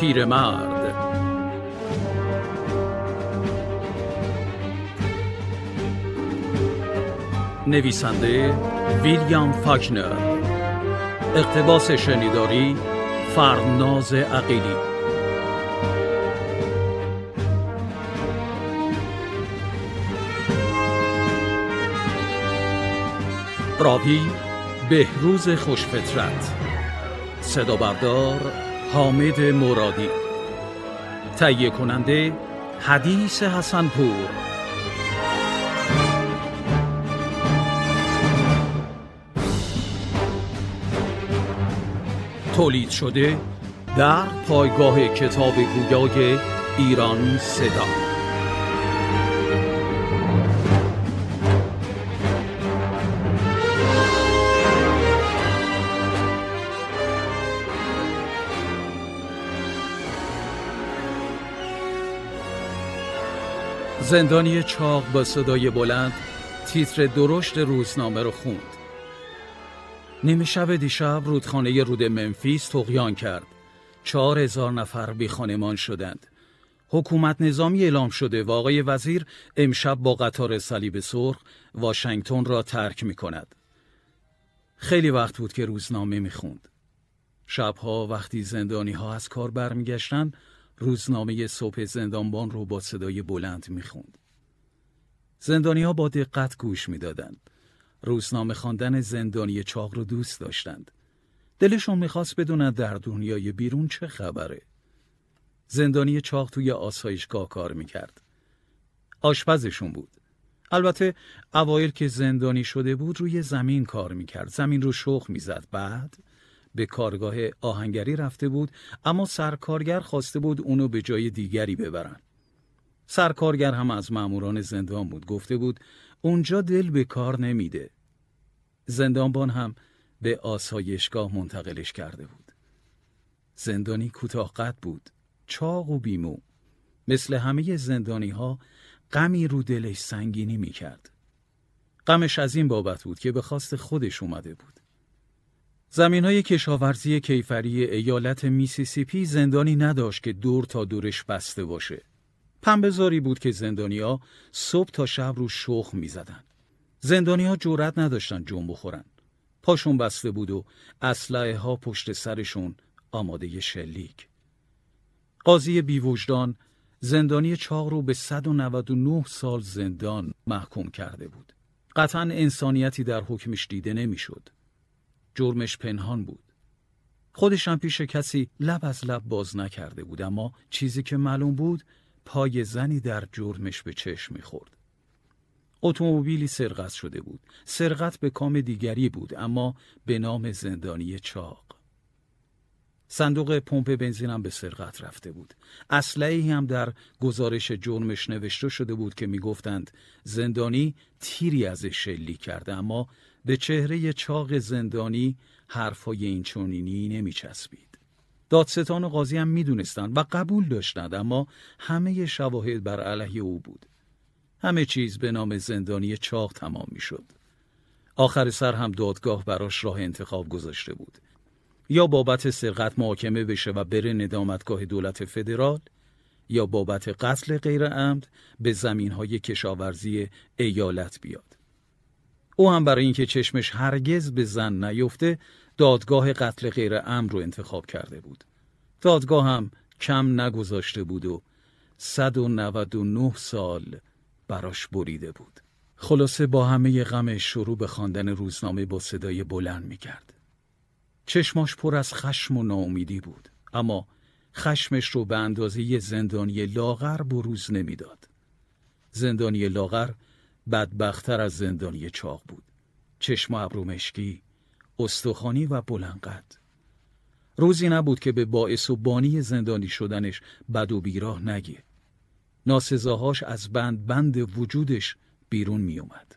پیرمرد. نویسنده ویلیام فاکنر. اقتباس شنیداری فرناز عقیلی. راوی بهروز خوشفطرت. صدا بردار حامد مرادی. تهیه کننده حدیث حسنپور. تولید شده در پایگاه کتاب گویای ایران صدا. زندانی چاق با صدای بلند تیتر درشت روزنامه رو خوند. نیمه شب دیشب رودخانه رود منفیس تقیان کرد. چهار هزار نفر بی خانمان شدند. حکومت نظامی اعلام شده و آقای وزیر امشب با قطار صلیب سرخ واشنگتن را ترک می کند. خیلی وقت بود که روزنامه می خوند. شبها وقتی زندانی ها از کار برمیگشتند روزنامه صبح زندانبان رو با صدای بلند می‌خوند. ها با دقت گوش می‌دادند. روزنامه خواندن زندانی چاق رو دوست داشتند. دلشون می‌خواست بدونند در دنیای بیرون چه خبره. زندانی چاق توی آسایشگاه کار می‌کرد. آشپزشون بود. البته اوایل که زندانی شده بود روی زمین کار می‌کرد. زمین رو شخ می‌زد. بعد به کارگاه آهنگری رفته بود اما سرکارگر خواسته بود اونو به جای دیگری ببرن. سرکارگر هم از ماموران زندان بود گفته بود اونجا دل به کار نمیده. زندانبان هم به آسایشگاه منتقلش کرده بود. زندانی کوتاه بود، چاق و بیمو. مثل همه زندانی ها غمی رو دلش سنگینی می‌کرد. غمش از این بابت بود که به خواست خودش اومده بود. زمین های کشاورزی کیفری ایالت میسیسیپی زندانی نداشت که دور تا دورش بسته باشه. پنبهزاری بود که زندانیا صبح تا شب رو شخ می زدن. زندانیا جورت نداشتن جنب بخورن. پاشون بسته بود و اسلحه ها پشت سرشون آماده شلیک. قاضی بیوجدان زندانی چاق رو به 199 سال زندان محکوم کرده بود. قطعا انسانیتی در حکمش دیده نمی‌شد. جرمش پنهان بود. خودش هم پیش کسی لب از لب باز نکرده بود اما چیزی که معلوم بود پای زنی در جرمش به چشم می‌خورد. اتومبیلی سرقت شده بود. سرقت به کام دیگری بود اما به نام زندانی چاق. صندوق پمپ بنزینم به سرقت رفته بود. اسلحه‌ای هم در گزارش جرمش نوشته شده بود که می‌گفتند زندانی تیری ازش شلی کرده اما به چهره چاق زندانی حرفای این چونینی نمیچسبید. دادستان و قاضی هم می‌دونستند و قبول داشتند اما همه شواهد بر علیه او بود. همه چیز به نام زندانی چاق تمام می‌شد. آخر سر هم دادگاه براش راه انتخاب گذاشته بود. یا بابت سرقت محاکمه بشه و بره ندامتگاه دولت فدرال یا بابت قتل غیر عمد به زمین های کشاورزی ایالت بیاد. او هم برای اینکه چشمش هرگز به زن نیفته دادگاه قتل غیر امر رو انتخاب کرده بود. دادگاه هم کم نگذاشته بود و 199 سال براش بریده بود. خلاصه با همه غمش شروع به خواندن روزنامه با صدای بلند می کرد. چشماش پر از خشم و ناامیدی بود اما خشمش رو به اندازه زندانی لاغر بروز نمی‌داد. زندانی لاغر بدبختتر از زندانی چاق بود چشم ابرو مشکی استخوانی و بلنقد روزی نبود که به باعث و بانی زندانی شدنش بد و بیراه نگه ناسزاهاش از بند بند وجودش بیرون می اومد.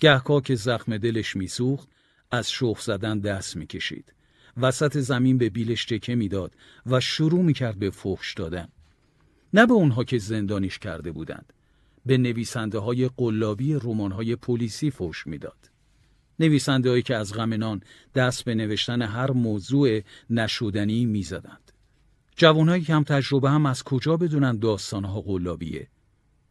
گهکا که زخم دلش میسوخت از شوخ زدن دست می‌کشید. وسط زمین به بیلش تکه می‌داد و شروع می‌کرد به فحش دادن. نه به اونها که زندانیش کرده بودند. به نویسنده های قلابی رمان های پلیسی فوش می‌داد. نویسنده هایی که از غم نان دست به نوشتن هر موضوع نشودنی می‌زدند. جوانهای کم تجربه هم از کجا بدونن داستانها قلابیه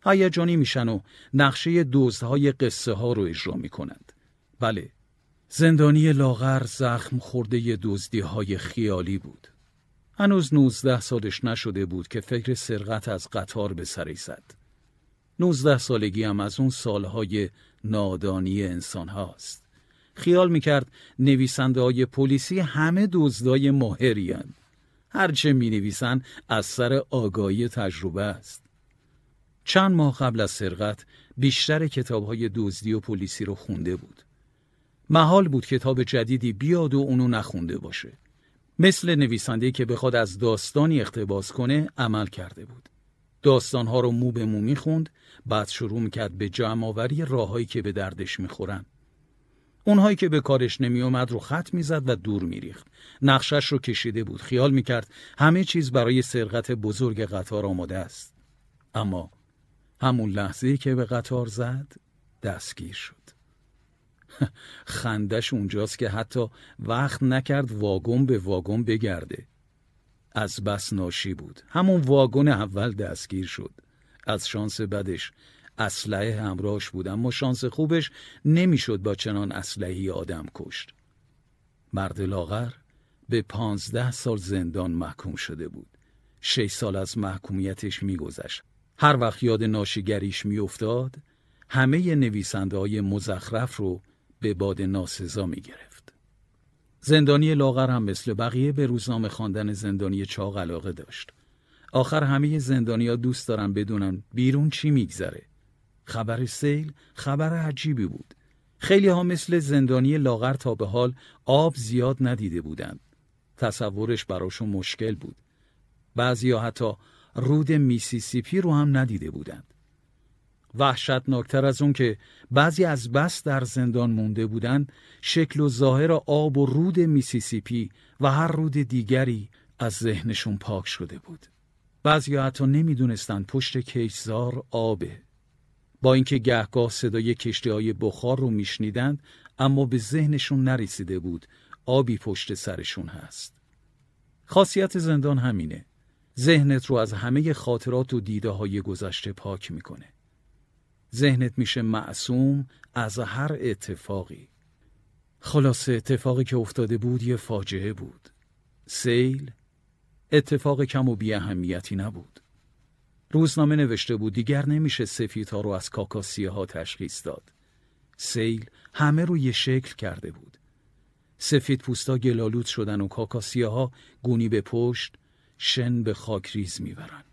هیجانی میشن و نقشه دزدهای قصه ها رو اجرا می‌کنند بله زندانی لاغر زخم خورده دزدی های خیالی بود هنوز نوزده سالش نشده بود که فکر سرقت از قطار به سری زد نوزده سالگی هم از اون سالهای نادانی انسان هاست. خیال می‌کرد نویسنده های پلیسی همه دزدای ماهرین هرچه می نویسن از سر آگاهی تجربه است. چند ماه قبل از سرقت بیشتر کتاب های دزدی و پلیسی رو خونده بود. محال بود کتاب جدیدی بیاد و اونو نخونده باشه. مثل نویسنده که بخواد از داستانی اقتباس کنه عمل کرده بود. داستانها رو مو به مو می‌خوند بعد شروع می‌کرد به جمع آوری راههایی که به دردش می‌خورن. اونهایی که به کارش نمیومد رو خط می‌زد و دور میریخت. نقشش رو کشیده بود خیال می‌کرد همه چیز برای سرقت بزرگ قطار آماده است. اما همون لحظه که به قطار زد دستگیر شد. خندش اونجاست که حتی وقت نکرد واگن به واگن بگرده. از بس ناشی بود. همون واگن اول دستگیر شد. از شانس بدش اسلحه همراهش بود اما شانس خوبش نمی‌شد با چنان اسلحه‌ای آدم کشت. مرد لاغر به پانزده سال زندان محکوم شده بود. شش سال از محکومیتش میگذشت. هر وقت یاد ناشیگریش میافتاد همه نویسنده های مزخرف رو به باد ناسزا می گرفت. زندانی لاغر هم مثل بقیه به روزنامه خواندن زندانی چاق علاقه داشت. آخر همه زندانیا دوست دارن بدونن بیرون چی میگذره. خبر سیل خبر عجیبی بود. خیلی ها مثل زندانی لاغر تا به حال آب زیاد ندیده بودند. تصورش براشون مشکل بود. بعضی حتی رود میسیسیپی رو هم ندیده بودند. وحشتناکتر از اون که بعضی از بس در زندان مونده بودند شکل و ظاهر آب و رود میسیسیپی و هر رود دیگری از ذهنشون پاک شده بود. بعضی حتی نمی‌دونستن پشت کشزار آبه. با اینکه گهگاه صدای کشتی های بخار رو میشنیدند اما به ذهنشون نرسیده بود آبی پشت سرشون هست. خاصیت زندان همینه. ذهنت رو از همه خاطرات و دیده های گذشته پاک می‌کنه. ذهنت میشه معصوم از هر اتفاقی. خلاصه اتفاقی که افتاده بود یه فاجعه بود. سیل اتفاق کم و بی اهمیتی نبود. روزنامه نوشته بود دیگر نمیشه سفیدها رو از کاکاسیه ها تشخیص داد. سیل همه رو یه شکل کرده بود. سفید پوستا گلالود شدن و کاکاسیه ها گونی به پشت شن به خاکریز می‌برن.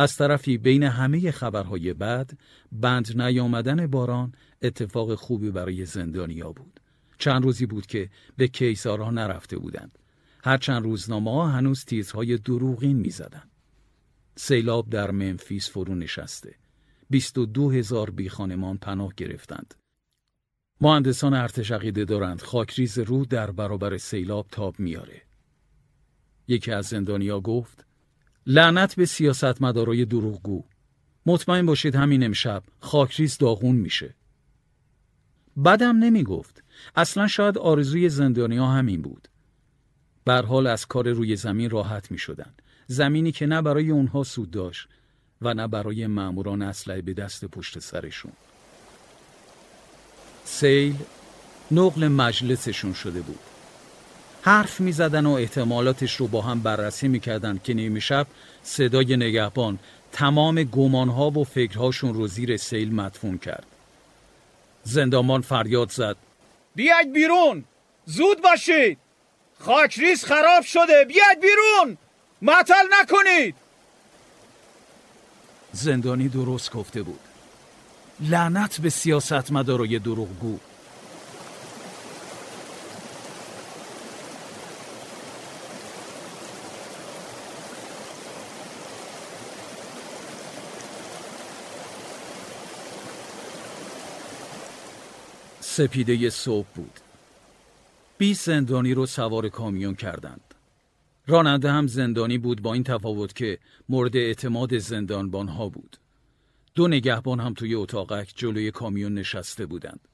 از طرفی بین همه خبرهای بد بند نیامدن باران اتفاق خوبی برای زندانیا بود. چند روزی بود که به کیسارها نرفته بودند. هرچند روزنامه ها هنوز تیزهای دروغین می‌زدند سیلاب در منفیس فرو نشسته. بیست و دو هزار بی خانمان پناه گرفتند. مهندسان ارتش عقیده دارند خاکریز رو در برابر سیلاب تاب میاره یکی از زندانیا گفت لعنت به سیاست مدارای دروغگو. مطمئن باشید همین امشب خاکریز داغون میشه. بدم نمی گفت اصلا شاید آرزوی زندانیا همین بود. بر حال از کار روی زمین راحت می شدن. زمینی که نه برای اونها سود داشت و نه برای ماموران اسلحه به دست پشت سرشون. سیل نقل مجلسشون شده بود. حرف می‌زدن و احتمالاتش رو با هم بررسی می‌کردن که نیمه شب صدای نگهبان تمام گمانها و فکرهاشون رو زیر سیل مدفون کرد. زندامان فریاد زد. بیاید بیرون! زود باشید! خاکریز خراب شده! بیاید بیرون! معطل نکنید! زندانی درست گفته بود. لعنت به سیاست مدارای دروغگو. سپیده صبح بود. 20 زندانی رو سوار کامیون کردند. راننده هم زندانی بود با این تفاوت که مورد اعتماد زندانبان ها بود. دو نگهبان هم توی اتاقک جلوی کامیون نشسته بودند.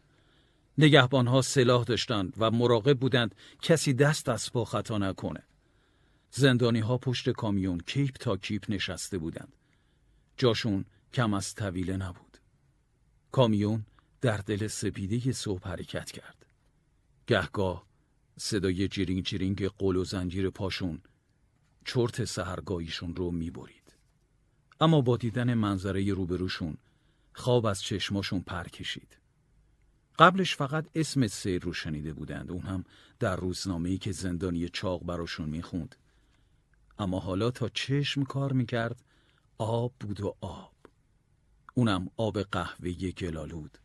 نگهبان ها سلاح داشتند و مراقب بودند کسی دست از پا خطا نکنه. زندانی ها پشت کامیون کیپ تا کیپ نشسته بودند. جاشون کم از طویله نبود. کامیون در دل سپیده صبح حرکت کرد. گهگاه صدای جیرینگ جیرینگ قول و زنجیر پاشون چرت سهرگاهیشون رو می‌برید. اما با دیدن منظره روبروشون خواب از چشماشون پر کشید. قبلش فقط اسم سیر رو شنیده بودند اون هم در روزنامه‌ای که زندانی چاق براشون می‌خوند. اما حالا تا چشم کار می‌کرد آب بود و آب. اونم آب قهوه‌ای گلالود.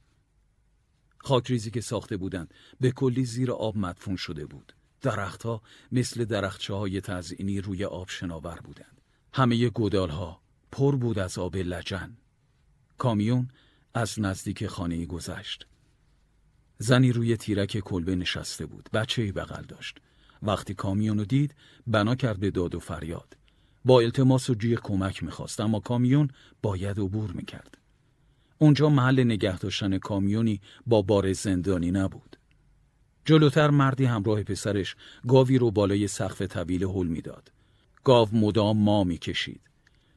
خاکریزی که ساخته بودند به کلی زیر آب مدفون شده بود. درختها مثل درختچه های تزئینی روی آب شناور بودند. همه گودال ها پر بود از آب لجن. کامیون از نزدیک خانه گذشت. زنی روی تیرک کلبه نشسته بود. بچه بغل داشت. وقتی کامیون دید بنا کرد به داد و فریاد. با التماس و جوی کمک می‌خواست اما کامیون باید عبور می‌کرد. اونجا محل نگه داشتن کامیونی با بار زندانی نبود. جلوتر مردی همراه پسرش گاوی رو بالای سقف طویل هل می‌داد. گاو مدام ما می‌کشید.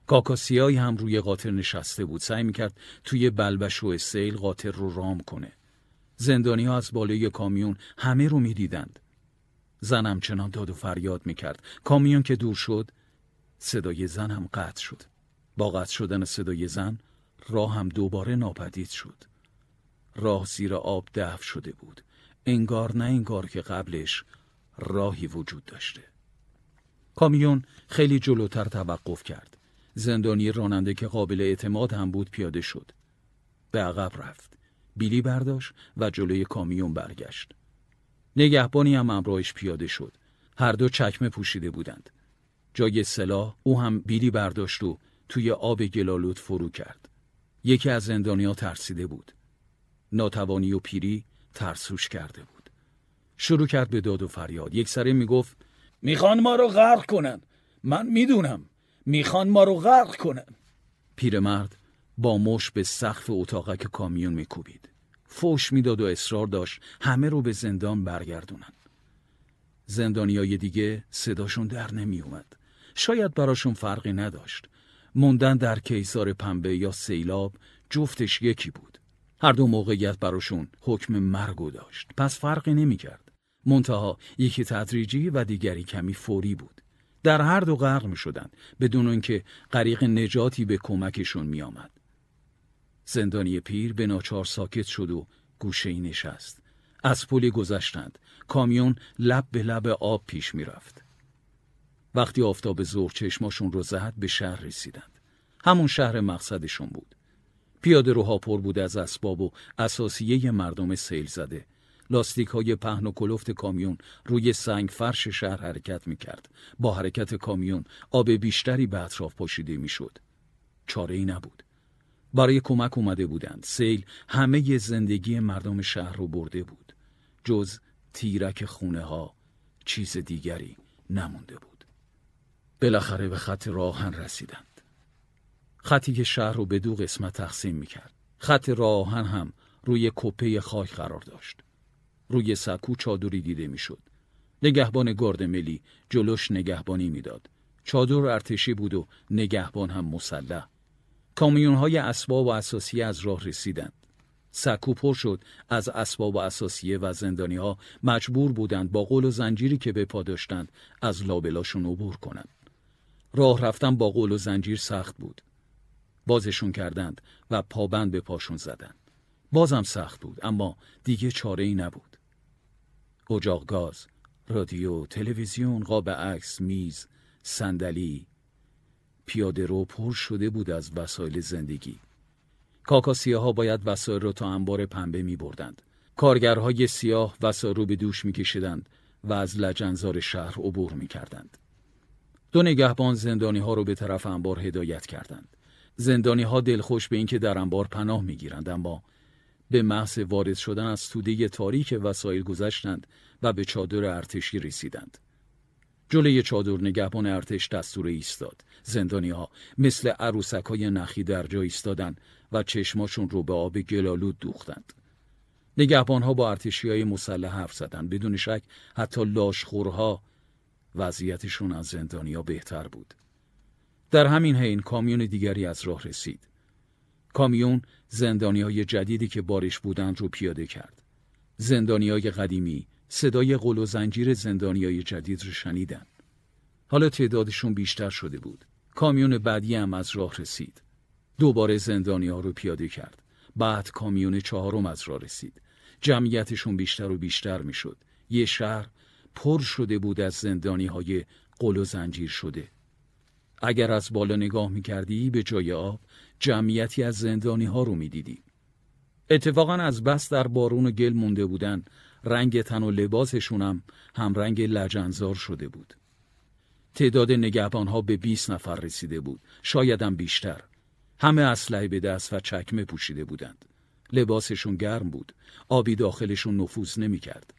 کاکاسیایی هم روی قاطر نشسته بود. سعی می‌کرد توی بلبش و سیل قاطر رو رام کنه. زندانی ها از بالای کامیون همه رو می‌دیدند. زنم چنان داد و فریاد می‌کرد. کامیون که دور شد صدای زن هم قطع شد. با قطع شدن صدای زن راه هم دوباره ناپدید شد. راه زیر آب دف شده بود. انگار نه انگار که قبلش راهی وجود داشته. کامیون خیلی جلوتر توقف کرد. زندانی راننده که قابل اعتماد هم بود پیاده شد. به عقب رفت. بیلی برداشت و جلوی کامیون برگشت. نگهبانی هم امراهش پیاده شد. هر دو چکمه پوشیده بودند. جای سلاح او هم بیلی برداشت و توی آب گلالود فرو کرد. یکی از زندانیا ترسیده بود. ناتوانی و پیری ترسوش کرده بود. شروع کرد به داد و فریاد. یک سره می‌گفت می‌خوان ما رو غرق کنن. من می‌دونم. می‌خوان ما رو غرق کنن. پیرمرد با مش به سقف اتاقک کامیون میکوبید. فوش می‌داد و اصرار داشت همه رو به زندان برگردونن. زندانیای دیگه صداشون در نمی اومد. شاید براشون فرقی نداشت. موندن در کیسار پنبه یا سیلاب جفتش یکی بود. هر دو موقعیت براشون حکم مرگو داشت. پس فرقی نمی کرد. منتها یکی تدریجی و دیگری کمی فوری بود. در هر دو غرق می شدن بدون اینکه غریق نجاتی به کمکشون می آمد. زندانی پیر به ناچار ساکت شد و گوشه ای نشست. از پلی گذشتند. کامیون لب به لب آب پیش می رفت. وقتی آفتاب ظهر چشماشون رو زد به شهر رسیدند. همون شهر مقصدشون بود. پیاده روها پر بود از اسباب و اساسیه مردم سیل زده. لاستیک های پهن و کلفت کامیون روی سنگ فرش شهر حرکت می کرد. با حرکت کامیون آب بیشتری به اطراف پاشیده می شد. چاره ای نبود. برای کمک اومده بودند. سیل همه زندگی مردم شهر رو برده بود. جز تیرک خونه ها چیز دیگری نمونده بود. بالاخره به خط راهن رسیدند. خطی که شهر رو به دو قسمت تقسیم می‌کرد. خط راهن هم روی کپه خاک قرار داشت. روی سکو چادری دیده می‌شد. نگهبان گارد ملی جلوش نگهبانی می‌داد. چادر ارتشی بود و نگهبان هم مسلح. کامیون های اسباب و اساسیه از راه رسیدند. سکو پر شد از اسباب و اساسیه و زندانی ها مجبور بودند با قول و زنجیری که به پا داشتند از لابلاشون عبور کنند. راه رفتن با قول و زنجیر سخت بود. بازشون کردند و پابند به پاشون زدند. بازم سخت بود اما دیگه چاره ای نبود. اجاق گاز، رادیو، تلویزیون، قاب عکس، میز، صندلی، پیاده رو پر شده بود از وسایل زندگی. کاکاسیه ها باید وسایل رو تا انبار پنبه می بردند. کارگرهای سیاه وسایل رو به دوش می کشیدند و از لجنزار شهر عبور می کردند. دو نگهبان زندانی ها رو به طرف انبار هدایت کردند. زندانی ها دلخوش به اینکه در انبار پناه می گیرند اما به محض وارد شدن از توده تاریک وسایل گذشتند و به چادر ارتشی رسیدند. جلوی چادر نگهبان ارتش دستور ایستاد. زندانی ها مثل عروسک های نخی در جا ایستادند و چشماشون رو به آب گلالود دوختند. نگهبان ها با ارتشی های مسلح حرف زدند. بدون شک حتی لاشخورها وضعیتشون از زندانیا بهتر بود. در همین حین کامیون دیگری از راه رسید. کامیون زندانی های جدیدی که بارش بودند رو پیاده کرد. زندانی های قدیمی صدای قل و زنجیر زندانی های جدید رو شنیدن. حالا تعدادشون بیشتر شده بود. کامیون بعدی هم از راه رسید. دوباره زندانی ها رو پیاده کرد. بعد کامیون چهارم از راه رسید. جمعیتشون بیشتر و بیشتر می‌شد. یه شهر پر شده بود از زندانی های قل و زنجیر شده. اگر از بالا نگاه می‌کردی به جای آب جمعیتی از زندانی ها رو می‌دیدی. اتفاقا از بس در بارون و گل مونده بودن رنگ تن و لباسشون هم هم رنگ لجنزار شده بود. تعداد نگهبان ها به 20 نفر رسیده بود شایدم بیشتر همه اسلحه به دست و چکمه پوشیده بودند لباسشون گرم بود آبی داخلشون نفوذ نمی کرد.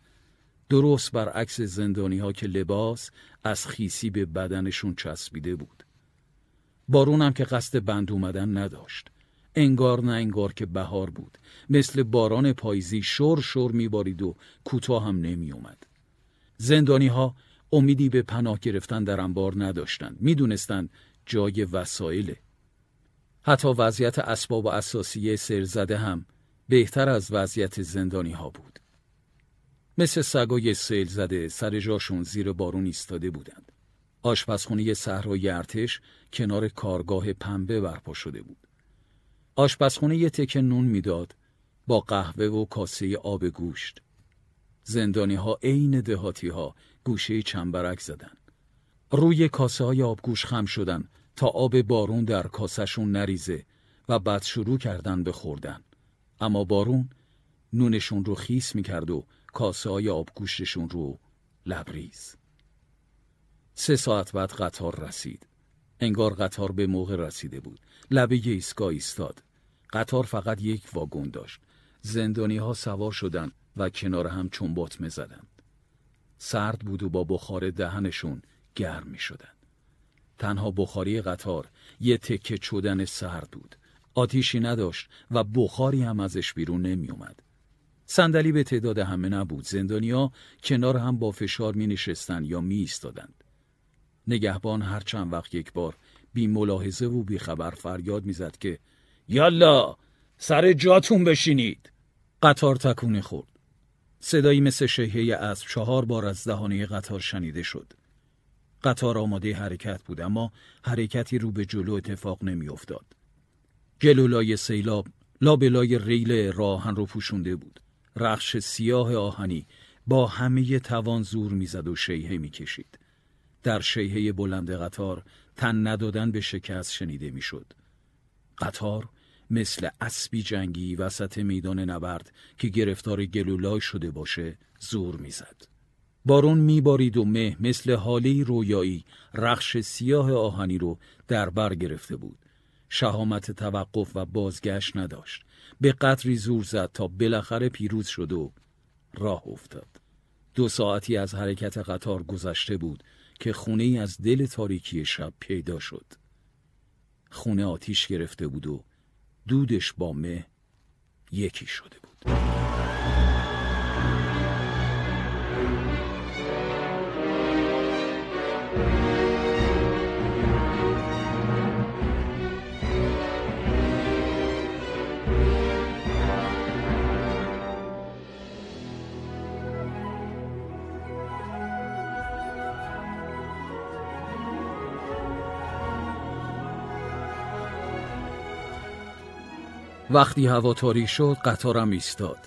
درست برعکس زندانی ها که لباس از خیسی به بدنشون چسبیده بود. بارون هم که قصد بند اومدن نداشت. انگار نه انگار که بهار بود. مثل باران پاییزی شور شور میبارید و کوتاه هم نمی اومد زندانی ها امیدی به پناه گرفتن در انبار نداشتند. می‌دونستند جای وسایله حتی وضعیت اسباب و اساسیه سرزده هم بهتر از وضعیت زندانی ها بود. مثل سگای سیل زده سر جاشون زیر بارون ایستاده بودند آشپزخونه صحرای ارتش کنار کارگاه پنبه برپا شده بود آشپزخونه یه تکه نون می‌داد با قهوه و کاسه آب گوشت زندانی ها عین دهاتی ها گوشه چنبرک زدن. روی کاسه های آبگوش خم شدن تا آب بارون در کاسهشون نریزه و بعد شروع کردن به خوردن. اما بارون نونشون رو خیس می‌کرد و کاسه های آبگوشتشون رو لبریز. سه ساعت بعد قطار رسید. انگار قطار به موقع رسیده بود. لبه ایستگاه ایستاد. قطار فقط یک واگن داشت. زندانی ها سوار شدن و کنار هم چنبات می زدن. سرد بود و با بخار دهنشون گرم می شدن. تنها بخاری قطار یه تکه چودن سرد بود. آتیشی نداشت و بخاری هم ازش بیرون نمی اومد. صندلی به تعداد همه نبود. زندانیا کنار هم با فشار می نشستن یا می ایستادند. نگهبان هر چند وقت یک بار بی ملاحظه و بی خبر فریاد می‌زد که یالا سر جاتون بشینید قطار تکونه خورد صدایی مثل شهیه از چهار بار از دهانه قطار شنیده شد. قطار آماده حرکت بود اما حرکتی رو به جلو اتفاق نمیافتاد. گلولای سیلاب لابلای ریل راهن رو پوشونده بود. رخش سیاه آهنی با همه توان زور می‌زد و شیهه می‌کشید. در شیهه بلند قطار تن ندادن به شکست شنیده می‌شد. قطار مثل اسبی جنگی وسط میدان نبرد که گرفتار گلولای شده باشه زور می‌زد. بارون میبارید و مه مثل حاله رویایی رخش سیاه آهنی رو در بر گرفته بود. شهامت توقف و بازگشت نداشت. به قدری زور زد تا بالاخره پیروز شد و راه افتاد. دو ساعتی از حرکت قطار گذشته بود که خونه از دل تاریکی شب پیدا شد. خونه آتیش گرفته بود و دودش با مه یکی شده بود وقتی هوا تاریک شد قطارم ایستاد.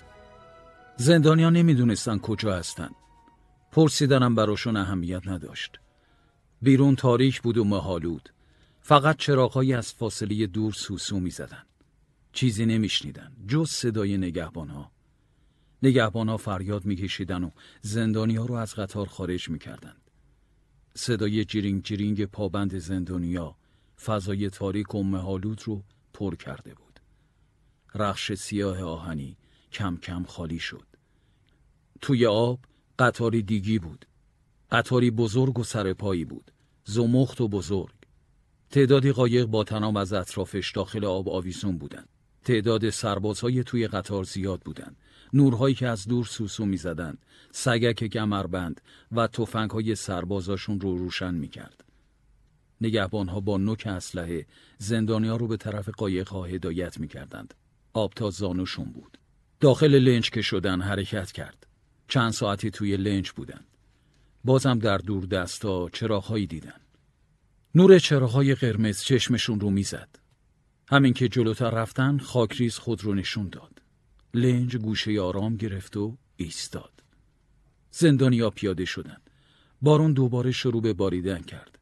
زندانیا نمی‌دونستن کجا هستن. پرسیدنم براشون اهمیت نداشت. بیرون تاریک بود و مهالود فقط چراغهایی از فاصله دور سوسو می‌زدن. چیزی نمیشنیدن جز صدای نگهبانها. نگهبانها فریاد میکشیدن و زندانیا رو از قطار خارج می‌کردند. صدای جیرینگ جیرینگ پابند زندانیا فضای تاریک و مهالود رو پر کرده بود. رخش سیاه آهنی کم کم خالی شد. توی آب قطاری دیگی بود. قطاری بزرگ و سرپایی بود. زمخت و بزرگ. تعدادی قایق با تنام از اطرافش داخل آب آویزون بودند. تعداد سربازهای توی قطار زیاد بودند. نورهایی که از دور سوسو می‌زدند، سگک گمربند و تفنگهای سربازاشون رو روشن می‌کرد. نگهبانها با نوک اسلحه زندانیا رو به طرف قایقها هدایت می‌کردند. آب تا زانوشون بود. داخل لنج که شدن حرکت کرد. چند ساعتی توی لنج بودن. بازم در دور دستا چراغهایی دیدن. نور چراغهای قرمز چشمشون رو می‌زد. همین که جلوتر رفتن خاکریز خود رو نشون داد. لنج گوشه آرام گرفت و ایستاد. زندانیا پیاده شدند. بارون دوباره شروع به باریدن کرد.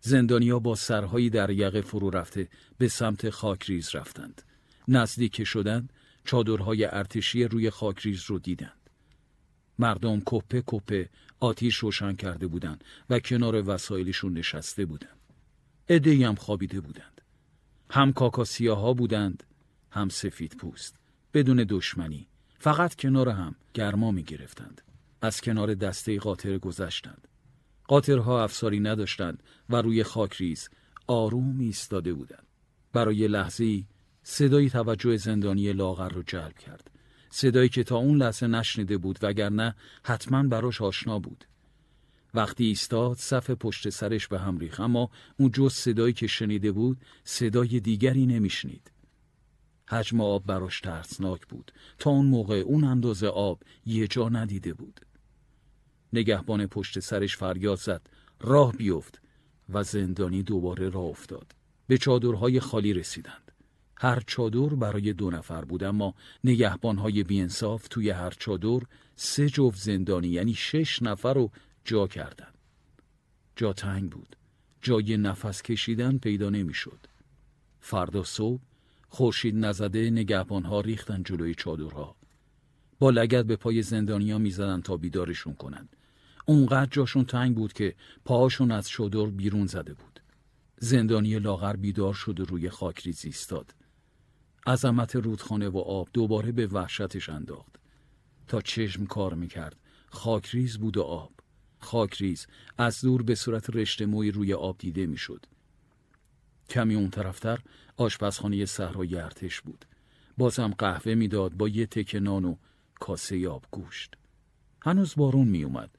زندانیا با سرهایی در یقه فرو رفته به سمت خاکریز رفتند. نزدیک شدند چادرهای ارتشی روی خاکریز رو دیدند. مردم کپه کپه آتیش روشن کرده بودند و کنار وسایلشون نشسته بودند. ادهی هم خوابیده بودند. هم کاکاسیاها بودند هم سفید پوست بدون دشمنی فقط کنار هم گرما می گرفتند. از کنار دسته قاطر گذشتند. قاطرها افساری نداشتند و روی خاکریز آروم ایستاده بودند. برای لحظه صدای توجه زندانی لاغر رو جلب کرد. صدایی که تا اون لحظه نشنیده بود وگرنه حتما براش آشنا بود. وقتی ایستاد صف پشت سرش به هم ریخت اما اون جز صدایی که شنیده بود صدای دیگری نمیشنید. حجم آب براش ترسناک بود تا اون موقع اون اندازه آب یه جا ندیده بود. نگهبان پشت سرش فریاد زد راه بیفت و زندانی دوباره راه افتاد. به چادرهای خالی رسیدند. هر چادر برای دو نفر بود اما نگهبانهای بیانصاف توی هر چادر سه جفت زندانی یعنی شش نفر رو جا کردند. جا تنگ بود. جای نفس کشیدن پیدا نمی‌شد. فردا صبح خورشید نزده نگهبانها ریختن جلوی چادرها. با لگت به پای زندانیا می‌زدن تا بیدارشون کنند. اونقدر جاشون تنگ بود که پاهاشون از چادر بیرون زده بود. زندانی لاغر بیدار شد و روی خاکریز ایستاد. عظمت رودخانه و آب دوباره به وحشتش انداخت. تا چشم کار می‌کرد. خاکریز بود و آب. خاکریز از دور به صورت رشته موی روی آب دیده می‌شد. کمی اون طرفتر آشپزخانه صحرای ارتش بود. بازم قهوه می‌داد با یه تکه نان و کاسه آب گوشت. هنوز بارون می اومد.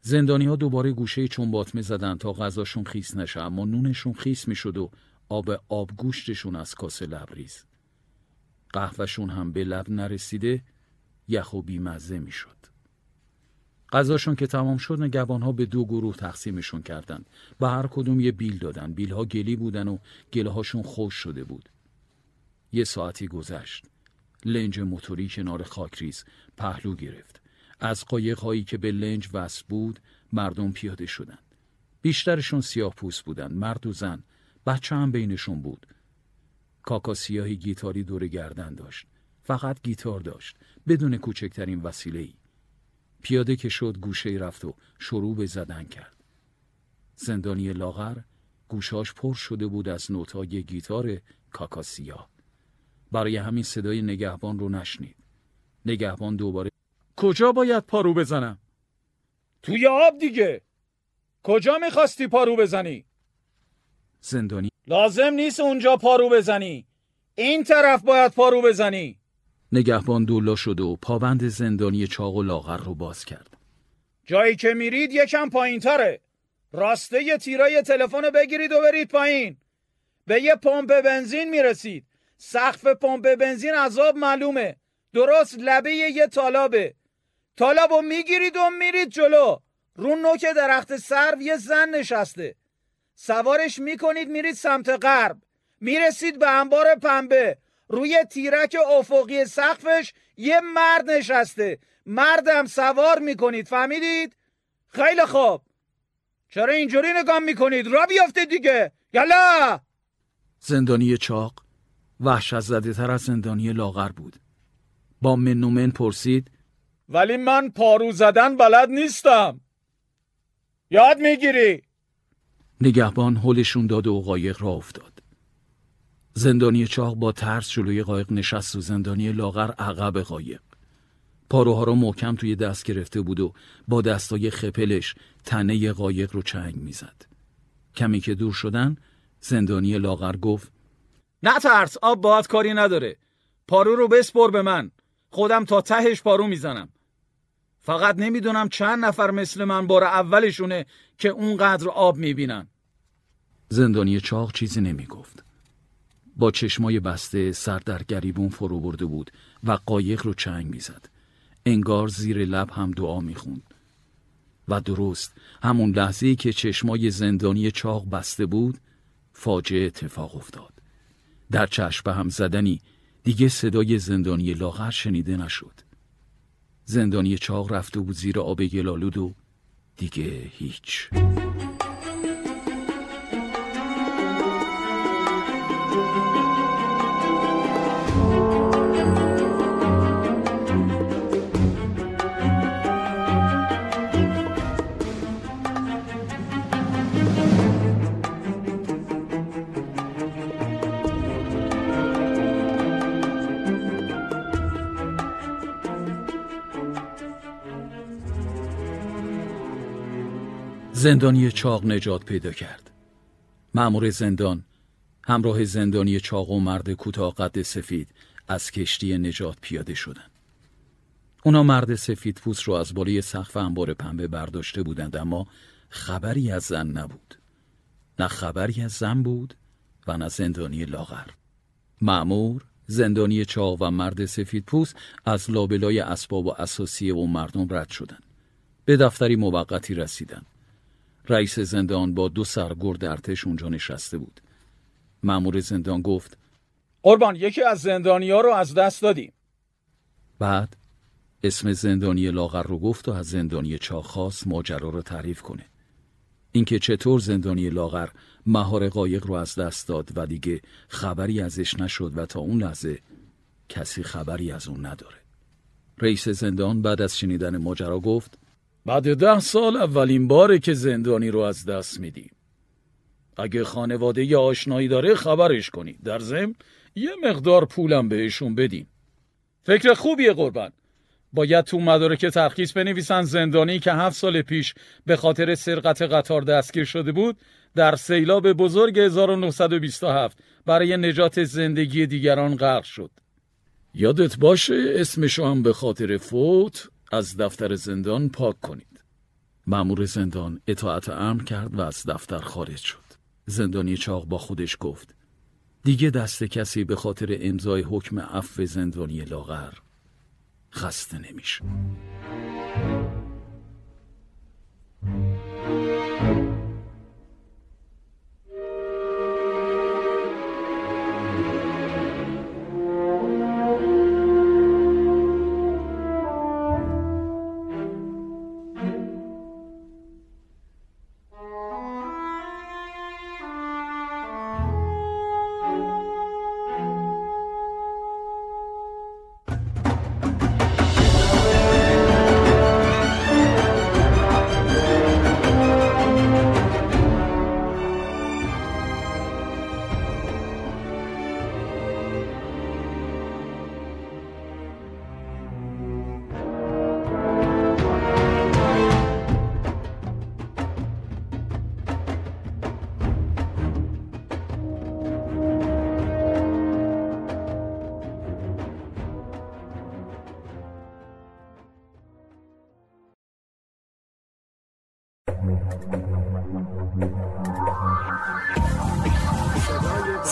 زندانی ها دوباره گوشه چون باطمه زدن تا غذاشون خیس نشه اما نونشون خیس می‌شد و آب آب گوشتشون از کاسه لبریز. قهوهشون هم به لب نرسیده یخ و بیمزه می‌شد. غذاشون که تمام شد نگهبانها به دو گروه تقسیمشون کردند. به هر کدوم یه بیل دادن. بیلها گلی بودن و گله هاشون خوش شده بود. یه ساعتی گذشت. لنج موتوری کنار خاکریز پهلو گرفت. از قایق هایی که به لنج وصل بود مردم پیاده شدند. بیشترشون سیاه پوست بودند. مرد و زن. بچه هم بینشون بود. کاکا سیاهی گیتاری دور گردن داشت. فقط گیتار داشت. بدون کوچکترین وسیله ای. پیاده که شد گوشه رفت و شروع به زدن کرد. زندانی لاغر گوشاش پر شده بود از نوتای گیتار کاکاسیا. برای همین صدای نگهبان رو نشنید. نگهبان دوباره کجا باید پارو بزنم؟ توی آب دیگه کجا می‌خواستی پارو بزنی؟ زندانی لازم نیست اونجا پارو بزنی این طرف باید پارو بزنی نگهبان دولا شد و پابند زندانی چاق و لاغر رو باز کرد. جایی که میرید یکم پایین تره. راسته یه تیرای تلفن بگیرید و برید پایین. به یه پمپ بنزین می‌رسید. سقف پمپ بنزین عذاب معلومه. درست لبه یه تالابه. تالاب رو می‌گیرید و میرید جلو. رو نوک درخت سرو یه زن نشسته. سوارش می‌کنید میرید سمت غرب. می‌رسید به انبار پنبه. روی تیرک افقی سقفش یه مرد نشسته مردم سوار می‌کنید فهمیدید؟ خیلی خوب چرا اینجوری نگاه می‌کنید؟ را بیافته دیگه یلا زندانی چاق وحشت زده تر از زندانی لاغر بود با منومن پرسید ولی من پارو زدن بلد نیستم یاد می‌گیری نگهبان هلشون داد و قایق را افتاد. زندانی چاق با ترس جلوی قایق نشست و زندانی لاغر عقب قایق. پاروها را محکم توی دست گرفته بود و با دستای خپلش تنه قایق رو چنگ می‌زد. کمی که دور شدن زندانی لاغر گفت نه ترس آب باید کاری نداره. پارو رو بسپر به من. خودم تا تهش پارو می‌زنم. فقط نمی‌دونم چند نفر مثل من بار اولشونه که اونقدر آب می‌بینن. زندانی چاق چیزی نمی‌گفت. با چشمای بسته سر در گریبون فرو برده بود و قایق رو چنگ می‌زد. انگار زیر لب هم دعا می‌خوند. و درست همون لحظه که چشمای زندانی چاق بسته بود فاجعه اتفاق افتاد. در چشم هم زدنی دیگه صدای زندانی لاغر شنیده نشد. زندانی چاق رفته بود زیر آب گلالود و دیگه هیچ. زندانی چاق نجات پیدا کرد. معمور زندان همراه زندانی چاق و مرد کوتاه قد سفید از کشتی نجات پیاده شدند. اونا مرد سفید پوست رو از بالای سقف انبار پنبه برداشته بودند اما خبری از زن نبود. نه خبری از زن بود و نه زندانی لاغر. معمور زندانی چاق و مرد سفید پوست از لابلای اسباب و اساسیه و مردم رد شدند. به دفتری موقتی رسیدند. رئیس زندان با دو سرگرد ارتش اونجا نشسته بود. مأمور زندان گفت قربان یکی از زندانی ها رو از دست دادیم. بعد اسم زندانی لاغر رو گفت و از زندانی چاخاس ماجرا رو تعریف کنه. اینکه چطور زندانی لاغر مهار قایق رو از دست داد و دیگه خبری ازش نشد و تا اون لحظه کسی خبری از اون نداره. رئیس زندان بعد از شنیدن ماجرا گفت بعد ده سال اولین باره که زندانی رو از دست میدیم اگه خانواده یا آشنایی داره خبرش کنید در ضمن یه مقدار پولم بهشون بدین فکر خوبیه قربان. باید تو مدارک ترخیص بنویسن زندانی که هفت سال پیش به خاطر سرقت قطار دستگیر شده بود در سیلاب بزرگ 1927 برای نجات زندگی دیگران غرق شد. یادت باشه اسمشو هم به خاطر فوت از دفتر زندان پاک کنید. مأمور زندان اطاعت امر کرد و از دفتر خارج شد. زندانی چاق با خودش گفت دیگه دست کسی به خاطر امضای حکم عفو زندانی لاغر خسته نمیشه.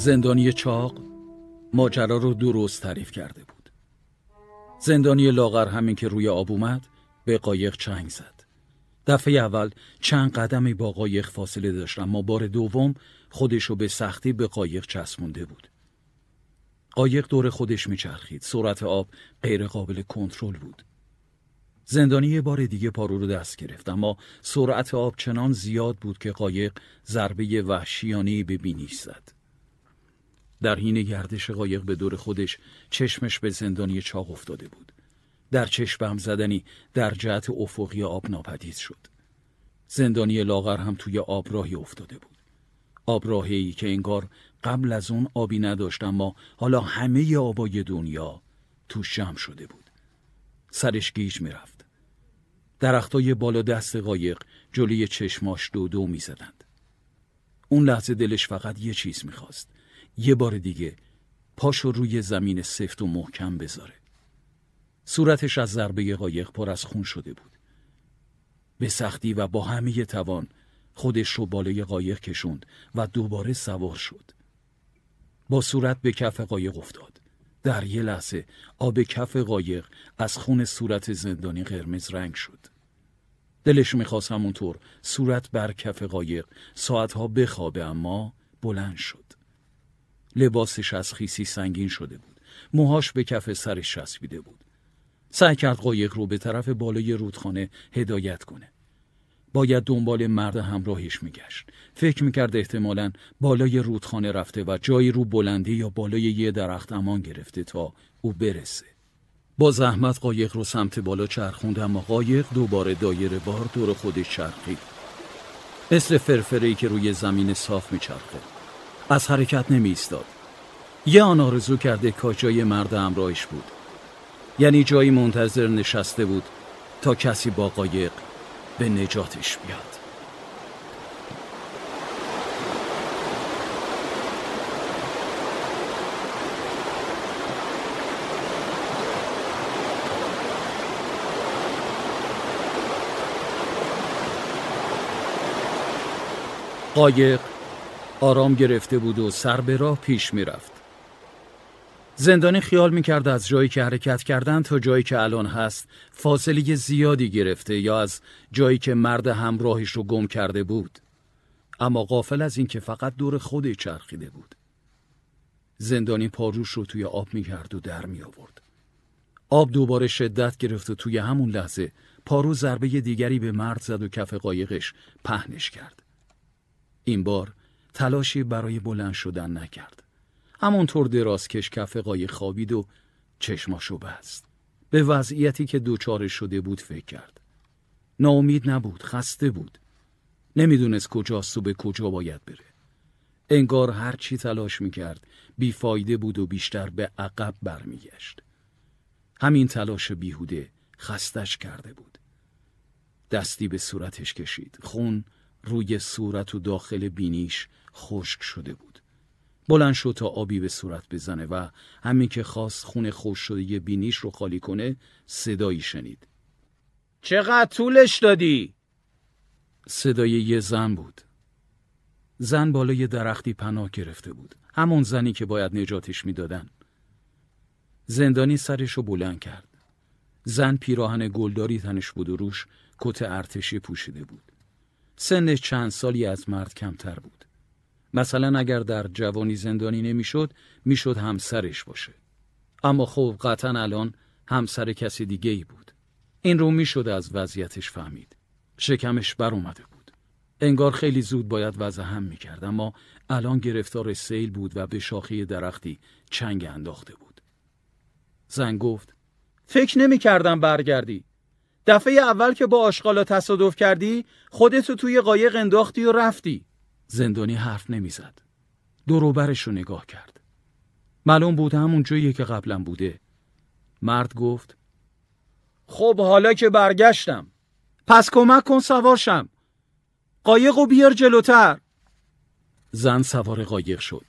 زندانی چاق ماجرا رو درست تعریف کرده بود. زندانی لاغر همین که روی آب اومد به قایق چنگ زد. دفعه اول چند قدمی با قایق فاصله داشت اما بار دوم خودشو به سختی به قایق چسبونده بود. قایق دور خودش میچرخید. سرعت آب غیر قابل کنترل بود. زندانی یه بار دیگه پارو رو دست گرفت اما سرعت آب چنان زیاد بود که قایق ضربه وحشیانه به بینیش زد. در حین گردش قایق به دور خودش چشمش به زندانی چاق افتاده بود. در چشم هم زدنی در جهت افقی آب ناپدید شد. زندانی لاغر هم توی آب راهی افتاده بود. آب راهی که انگار قبل از اون آبی نداشت اما حالا همه آبای دنیا توش جمع شده بود. سرش گیج می‌رفت. درختای بالا دست قایق جلوی چشماش دو دو می‌زدند. اون لحظه دلش فقط یه چیز می‌خواست. یه بار دیگه پاشو روی زمین سفت و محکم بذاره. صورتش از ضربه قایق پر از خون شده بود. به سختی و با همه توان خودش رو بالای قایق کشوند و دوباره سوار شد. با صورت به کف قایق افتاد. در یه لحظه آب کف قایق از خون صورت زندانی قرمز رنگ شد. دلش می‌خواست همونطور صورت بر کف قایق ساعتها بخوابه اما بلند شد. لباسش از خیسی سنگین شده بود. موهاش به کف سرش چسبیده بود. سعی کرد قایق رو به طرف بالای رودخانه هدایت کنه. باید دنبال مرد همراهش میگشت. فکر می‌کرد احتمالا بالای رودخانه رفته و جایی رو بلندی یا بالای یه درخت امان گرفته تا او برسه. با زحمت قایق رو سمت بالا چرخوند اما قایق دوباره دایره بار دور خودش چرخید. مثل فرفره که روی زمین صاف میچرخه. از حرکت نمی ایستاد. یه آن آرزو کرده کاجای مرد همراهش بود. یعنی جایی منتظر نشسته بود تا کسی با قایق به نجاتش بیاد قایق آرام گرفته بود و سر به راه پیش می‌رفت. زندانی خیال می‌کرد از جایی که حرکت کردن تا جایی که الان هست فاصله زیادی گرفته یا از جایی که مرد همراهش رو گم کرده بود. اما قافل از اینکه فقط دور خودی چرخیده بود. زندانی پاروش رو توی آب می‌کرد و در می آورد آب دوباره شدت گرفت و توی همون لحظه پارو ضربه دیگری به مرد زد و کف قایقش پهنش کرد. این بار تلاشی برای بلند شدن نکرد همونطور درازکش کف قایق خوابید و چشماشو بست. به وضعیتی که دوچاره شده بود فکر کرد. ناامید نبود، خسته بود. نمی‌دونست کجاست و به کجا باید بره. انگار هر چی تلاش می‌کرد بیفایده بود و بیشتر به عقب برمیگشت. همین تلاش بیهوده خستش کرده بود. دستی به صورتش کشید. خون روی صورت و داخل بینیش خشک شده بود. بلند شد تا آبی به صورت بزنه و همین که خواست خون خوش شده بینیش رو خالی کنه صدایی شنید. چقدر طولش دادی؟ صدای یه زن بود. زن بالای درختی پناه گرفته بود. همون زنی که باید نجاتش می‌دادن. زندانی سرش رو بلند کرد. زن پیراهن گلداری تنش بود و روش کت ارتشی پوشیده بود. سنش چند سالی از مرد کمتر بود. مثلا اگر در جوانی زندانی نمی‌شد می‌شد همسرش باشه. اما خب قطعا الان همسر کسی دیگه ای بود. این رو می‌شد از وضعیتش فهمید. شکمش بر اومده بود. انگار خیلی زود باید وضع هم می‌کرد اما الان گرفتار سیل بود و به شاخی درختی چنگ انداخته بود. زن گفت فکر نمی کردم برگردی. دفعه اول که با آشغالا تصادف کردی خودتو توی قایق انداختی و رفتی. زندانی حرف نمی‌زد. دوروبرش رو نگاه کرد. معلوم بود همون جایی که قبلا بوده. مرد گفت خب حالا که برگشتم پس کمک کن سوارشم قایق و بیار جلوتر زن سوار قایق شد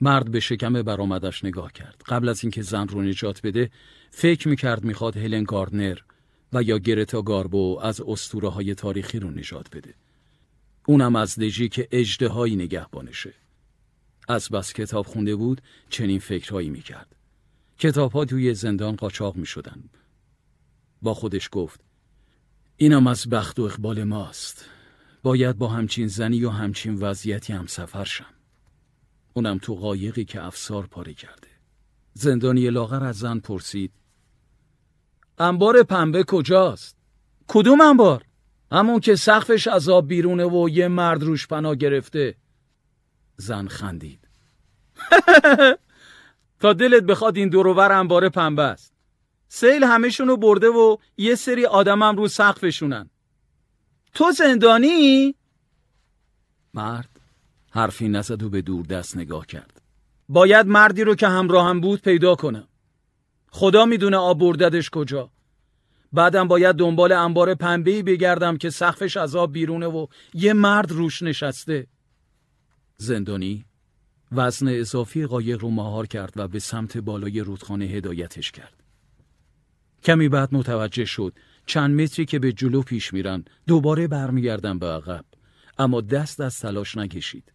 مرد به شکم برآمدش نگاه کرد قبل از اینکه زن رو نجات بده فکر می‌کرد می‌خواد هلن گاردنر و یا گرتا گاربو از اسطوره های تاریخی رو نجات بده اونم از دژی که اجدهایی نگهبانشه. از بس کتاب خونده بود چنین فکرهایی می‌کرد. کتاب ها توی زندان قاچاق می‌شدن. با خودش گفت اینم از بخت و اقبال ماست. باید با همچین زنی و همچین وضعیتی هم سفر شم. اونم تو قایقی که افسار پاره کرده. زندانی لاغر از زن پرسید انبار پنبه کجاست؟ کدوم انبار؟ همون که سقفش از آب بیرونه و یه مرد روش پناه گرفته. زن خندید. تا دلت بخواد این دوروبر انبار پنبه است. سیل همهشونو برده و یه سری آدمم رو سقفشونن. تو زندانی؟ مرد حرفی نزد و به دور دست نگاه کرد. باید مردی رو که همراهم بود پیدا کنم. خدا می‌دونه آب برددش کجا. بعدم باید دنبال انبار پنبهی بگردم که سقفش از آب بیرونه و یه مرد روش نشسته. زندانی وزن اضافی قایق رو مهار کرد و به سمت بالای رودخانه هدایتش کرد. کمی بعد متوجه شد چند متری که به جلو پیش میرن دوباره برمیگردن به عقب. اما دست از تلاش نکشید.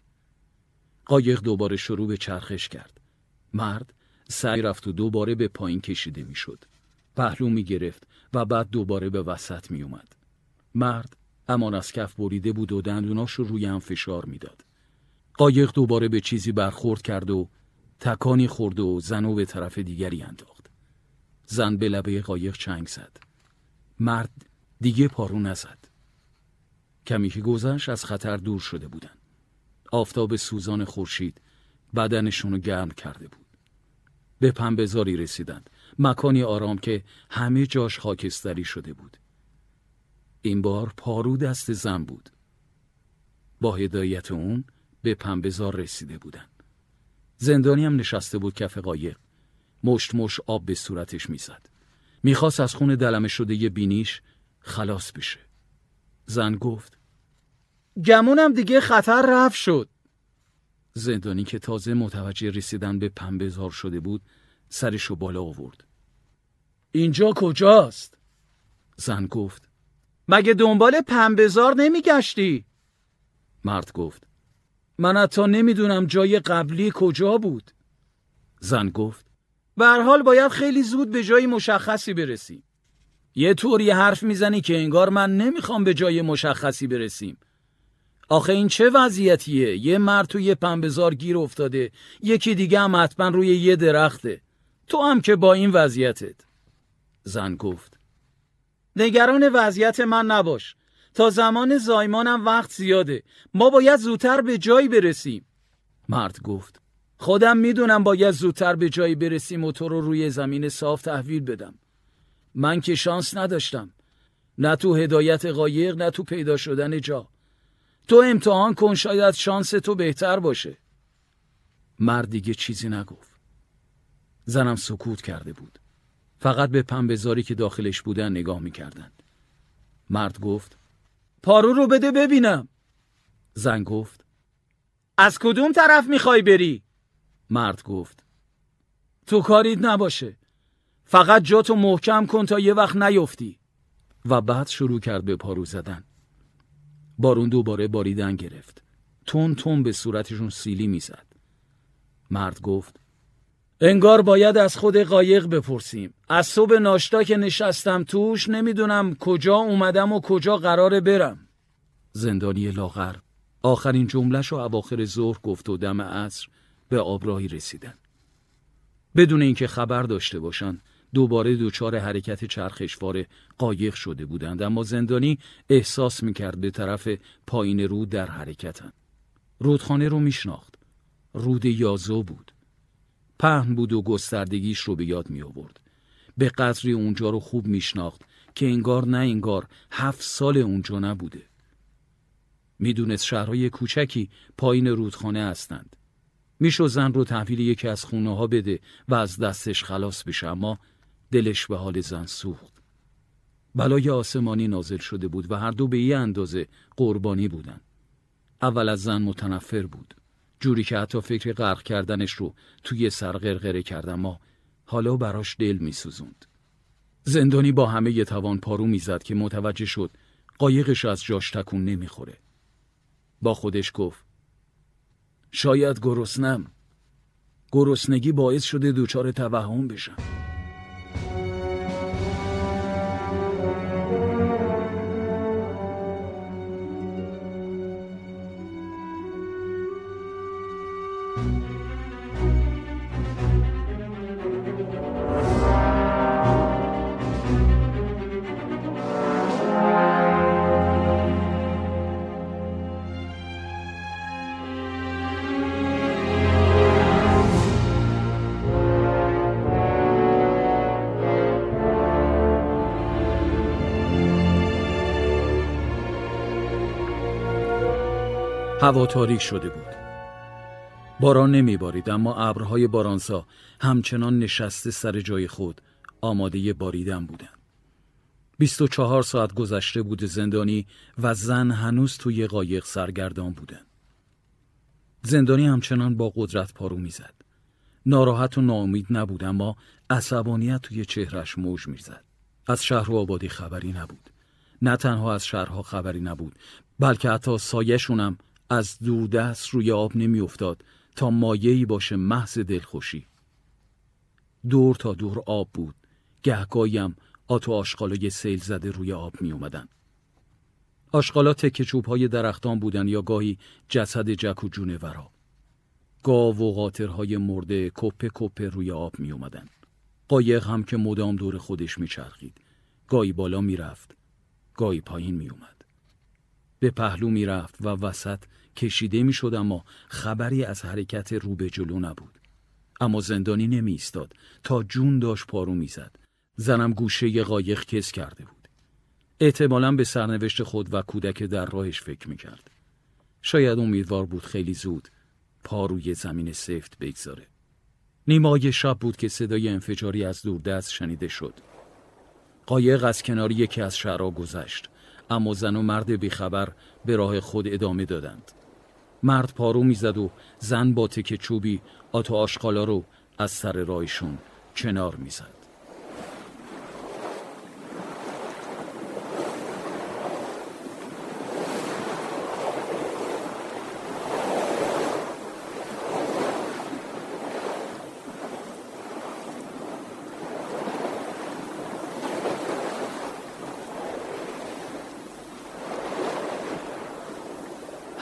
قایق دوباره شروع به چرخش کرد. مرد سعی رفت و دوباره به پایین کشیده می‌شد. پهلو می گرفت و بعد دوباره به وسط می اومد. مرد امان از کف بریده بود و دندوناش رو روی هم فشار می‌داد. قایق دوباره به چیزی برخورد کرد و تکانی خورد و زنو به طرف دیگری انداخت. زن به لبه قایق چنگ زد. مرد دیگه پارو نزد. کمی که گذشت از خطر دور شده بودن. آفتاب سوزان خورشید بدنشون رو گرم کرده بود. به پنبهزاری رسیدند. مکانی آرام که همه جاش خاکستری شده بود. این بار پارو دست زن بود. با هدایت اون به پنبهزار رسیده بودن. زندانی هم نشسته بود کف قایق. مشت مش آب به صورتش می‌زد. می‌خواست از خون دلمه شده یه بینیش خلاص بشه. زن گفت گمونم دیگه خطر رفت شد. زندانی که تازه متوجه رسیدن به پنبهزار شده بود سرشو بالا آورد. اینجا کجاست؟ زن گفت مگه دنبال پنبهزار نمیگشتی؟ مرد گفت من حتی نمی‌دونم جای قبلی کجا بود. زن گفت به حال باید خیلی زود به جای مشخصی برسیم. یه طوری حرف می‌زنی که انگار من نمی‌خوام به جای مشخصی برسیم. آخه این چه وضعیتیه؟ یه مرد توی پنبهزار گیر افتاده، یکی دیگه هم حتما روی یه درخته. تو هم که با این وضعیتت. زن گفت نگران وضعیت من نباش. تا زمان زایمانم وقت زیاده. ما باید زودتر به جایی برسیم. مرد گفت خودم می‌دونم باید زودتر به جایی برسیم و تو رو روی زمین صاف تحویل بدم. من که شانس نداشتم. نه تو هدایت قایق نه تو پیدا شدن جا. تو امتحان کن شاید شانس تو بهتر باشه. مرد دیگه چیزی نگفت. زنم سکوت کرده بود. فقط به پنبهزاری که داخلش بودن نگاه می‌کردند. مرد گفت پارو رو بده ببینم. زن گفت از کدوم طرف می‌خوای بری؟ مرد گفت تو کارید نباشه. فقط جاتو محکم کن تا یه وقت نیفتی. و بعد شروع کرد به پارو زدن. بارون دوباره باریدن گرفت. تون تون به صورتشون سیلی می‌زد. مرد گفت انگار باید از خود قایق بپرسیم. از صبح ناشتا که نشستم توش نمی‌دونم کجا اومدم و کجا قراره برم. زندانی لاغر. آخرین جملش و اواخر ظهر گفت و دم عصر به آبراهی رسیدن. بدون اینکه خبر داشته باشند دوباره دوچار حرکت چرخشوار قایق شده بودند. اما زندانی احساس می‌کرد به طرف پایین رود در حرکتن. رودخانه رو میشناخت. رود یازو بود. پهن بود و گستردگیش رو به یاد می آورد. به قدری اونجا رو خوب میشناخت که انگار نه انگار هفت سال اونجا نبوده. می‌دونست شهرهای کوچکی پایین رودخانه هستند. میشو زن رو تحویل یکی از خونه ها بده و از دستش خلاص بشه اما دلش به حال زن سوخت. بلای آسمانی نازل شده بود و هر دو به یه اندازه قربانی بودن. اول از زن متنفر بود. جوری که حتی فکر غرق کردنش رو توی سر غرغره کرد اما حالا براش دل میسوزوند. زندانی با همه ی توان پارو می‌زد که متوجه شد قایقش از جاش تکون نمی‌خوره. با خودش گفت شاید گرسنم. گرسنگی باعث شده دوچار توهم بشم. هوا تاریک شده بود. باران نمی بارید اما ابرهای بارانسا همچنان نشسته سر جای خود آماده باریدن بودند. 24 ساعت گذشته بود زندانی و زن هنوز توی قایق سرگردان بودند. زندانی همچنان با قدرت پارو می‌زد. ناراحت و ناامید نبود اما عصبانیت توی چهرش موج می‌زد. از شهر و آبادی خبری نبود. نه تنها از شهرها خبری نبود بلکه حتی سایشونم از دوردست روی آب نمیافتاد تا مایهی باشه محض دلخوشی دور تا دور آب بود گهگاهیم آتو آشغالای سیل زده روی آب می اومدن. آشغالا تکه چوب های درختان بودن یا گاهی جسد جک و جونورا. گاو و قاطرهای مرده کپه کپه روی آب می اومدن. قایق هم که مدام دور خودش می چرخید. گاهی بالا می رفت. گاهی پایین می اومد. به پهلو می رفت و وسط کشیده می شد اما خبری از حرکت رو به جلو نبود. اما زندانی نمی ایستاد تا جون داشت پارو می زد. زنم گوشه قایق کس کرده بود. احتمالا به سرنوشت خود و کودک در راهش فکر می کرد. شاید امیدوار بود خیلی زود پا روی زمین سفت بگذاره. نیمای شب بود که صدای انفجاری از دوردست شنیده شد. قایق از کنار یکی از شهرها گذشت اما زن و مرد بیخبر به راه خود ادامه دادند. مرد پارو می‌زد و زن با تک چوبی آتو آشقالا رو از سر راهشون کنار می‌زد.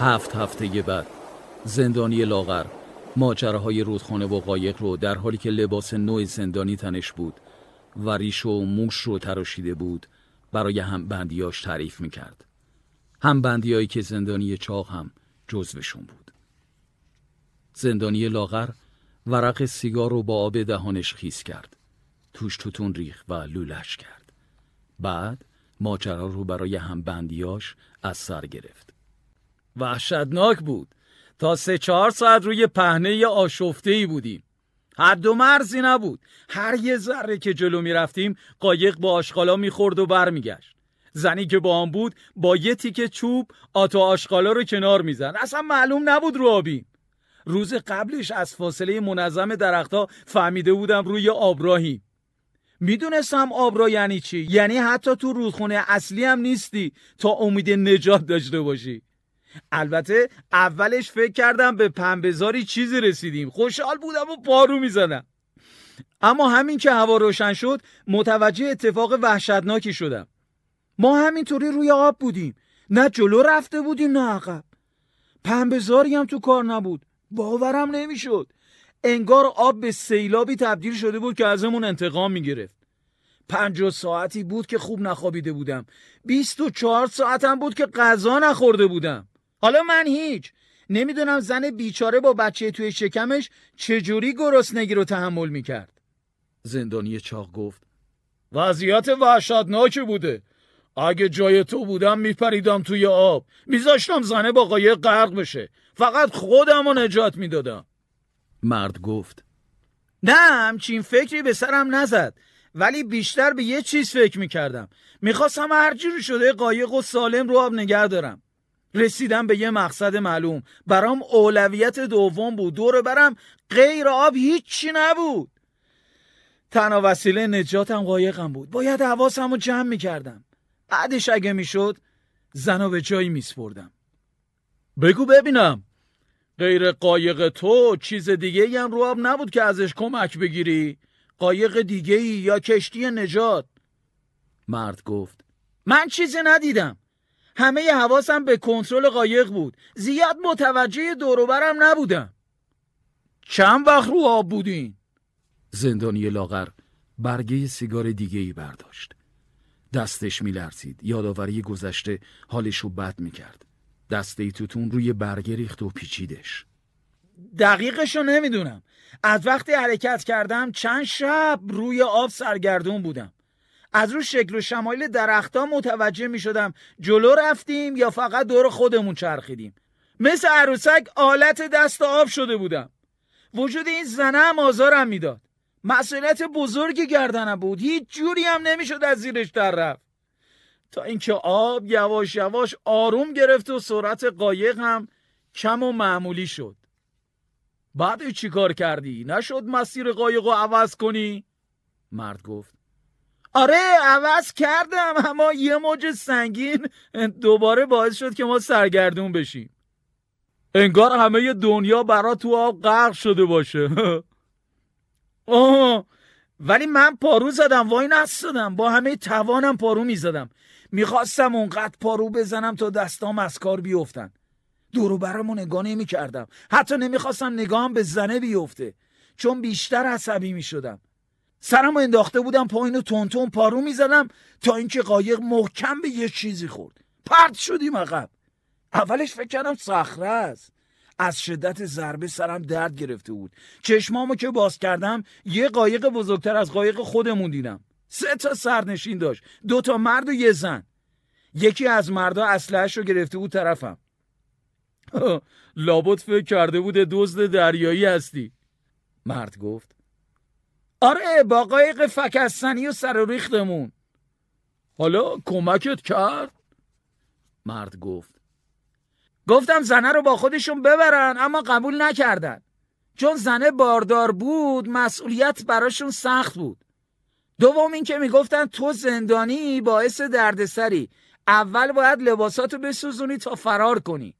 هفت هفته بعد. زندانی لاغر. ماجراهای رودخانه و قایق رو در حالی که لباس نوع زندانی تنش بود و ریش و موش رو تراشیده بود برای هم بندیاش تعریف می‌کرد. هم بندیایی که زندانی چاق هم جزوشون بود. زندانی لاغر ورق سیگار رو با آب دهانش خیس کرد. توش توتون ریخ و لولش کرد. بعد ماجرا رو برای هم بندیاش از سر گرفت. وحشتناک بود. تا سه چهار ساعت روی پهنه آشفته ای بودیم. هر دو مرزی نبود. هر یه ذره که جلو می رفتیم قایق با آشغالا می‌خورد و برمیگشت. زنی که با آن بود با یه تیکه چوب آتو آشغالا رو کنار میزن اصلا معلوم نبود رو آبیم. روز قبلش از فاصله منظم درختها فهمیده بودم روی آبراهیم می‌دونستم آبرا یعنی چی؟ یعنی حتی تو رودخونه اصلی هم نیستی تا امید نجات داشته باشی. البته اولش فکر کردم به پنبهزاری چیزی رسیدیم. خوشحال بودم و پارو می‌زنم. اما همین که هوا روشن شد متوجه اتفاق وحشتناکی شدم. ما همینطوری روی آب بودیم. نه جلو رفته بودیم نه عقب. پنبهزاری هم تو کار نبود. باورم نمی‌شد. انگار آب به سیلابی تبدیل شده بود که ازمون انتقام می‌گرفت. پنج ساعتی بود که خوب نخوابیده بودم. بیست و چهار ساعتم بود که غذا نخورده بودم. حالا من هیچ. نمی‌دونم زن بیچاره با بچه توی شکمش چجوری گرسنگی رو تحمل می‌کرد. زندانی چاق گفت وضعیت وحشتناکی بوده. اگه جای تو بودم میپریدم توی آب. میذاشتم زنه با قایق غرق بشه. فقط خودم رو نجات می‌دادم. مرد گفت نه همچین فکری به سرم نزد. ولی بیشتر به یه چیز فکر می‌کردم. می‌خواستم هر جوری شده قایق و سالم رو آب نگه دارم. رسیدم به یه مقصد معلوم. برام اولویت دوم بود. دور برم غیر آب هیچی نبود. تنها وسیله نجاتم قایقم بود. باید حواسم رو جمع می‌کردم. بعدش اگه می‌شد زنو به جایی میسپردم. بگو ببینم. غیر قایق تو چیز دیگه هم رو آب نبود که ازش کمک بگیری؟ قایق دیگه یا کشتی نجات؟ مرد گفت من چیزی ندیدم. همه حواسم به کنترل قایق بود. زیاد متوجه دوروبرم نبودم. چند وقت رو آب بودین؟ زندانی لاغر برگه سیگار دیگه ای برداشت. دستش میلرزید. یادآوری گذشته حالشو بد می‌کرد. دسته توتون روی برگه ریخت و پیچیدش. دقیقشو نمی‌دونم. از وقتی حرکت کردم چند شب روی آب سرگردون بودم. از رو شکل و شمایل درختها متوجه می شدم جلو رفتیم یا فقط دور خودمون چرخیدیم. مثل عروسک آلت دست آب شده بودم. وجود این زنه هم آزارم می‌داد. مسئولیت بزرگی گردنم بود. هیچ جوری هم نمی‌شد از زیرش در رفت. تا اینکه آب یواش یواش آروم گرفت و سرعت قایق هم کم و معمولی شد. بعد چی کار کردی؟ نشد مسیر قایق رو عوض کنی؟ مرد گفت آره عوض کردم اما یه موج سنگین دوباره باعث شد که ما سرگردون بشیم. انگار همه دنیا برا تو آب غرق شده باشه. آه ولی من پارو زدم وای نستادم. با همه توانم پارو می‌زدم. می‌خواستم اونقدر پارو بزنم تا دستام از کار بیفتن. دورو برامو نگاه نمی کردم حتی نمی‌خواستم نگاهم به زنه بیفته. چون بیشتر عصبی می‌شدم. سرمو انداخته بودم پایین و تون پارو می‌زدم تا اینکه قایق محکم به یه چیزی خورد. پرت شدیم عقب. اولش فکر کردم صخره است. از شدت ضربه سرم درد گرفته بود. چشمامو که باز کردم یه قایق بزرگتر از قایق خودمون دیدم. سه تا سرنشین داشت. دو تا مرد و یه زن. یکی از مردا اسلحه‌اش رو گرفته بود طرفم. لابد فکر کرده بود دزد دریایی هستی. مرد گفت آره با قایق فکستنی و سر ریختمون. حالا کمکت کرد؟ مرد گفت. گفتم زنه رو با خودشون ببرن اما قبول نکردن. چون زنه باردار بود مسئولیت براشون سخت بود. دوم این که می‌گفتن تو زندانی باعث دردسری. اول باید لباساتو بسوزونی تا فرار کنی.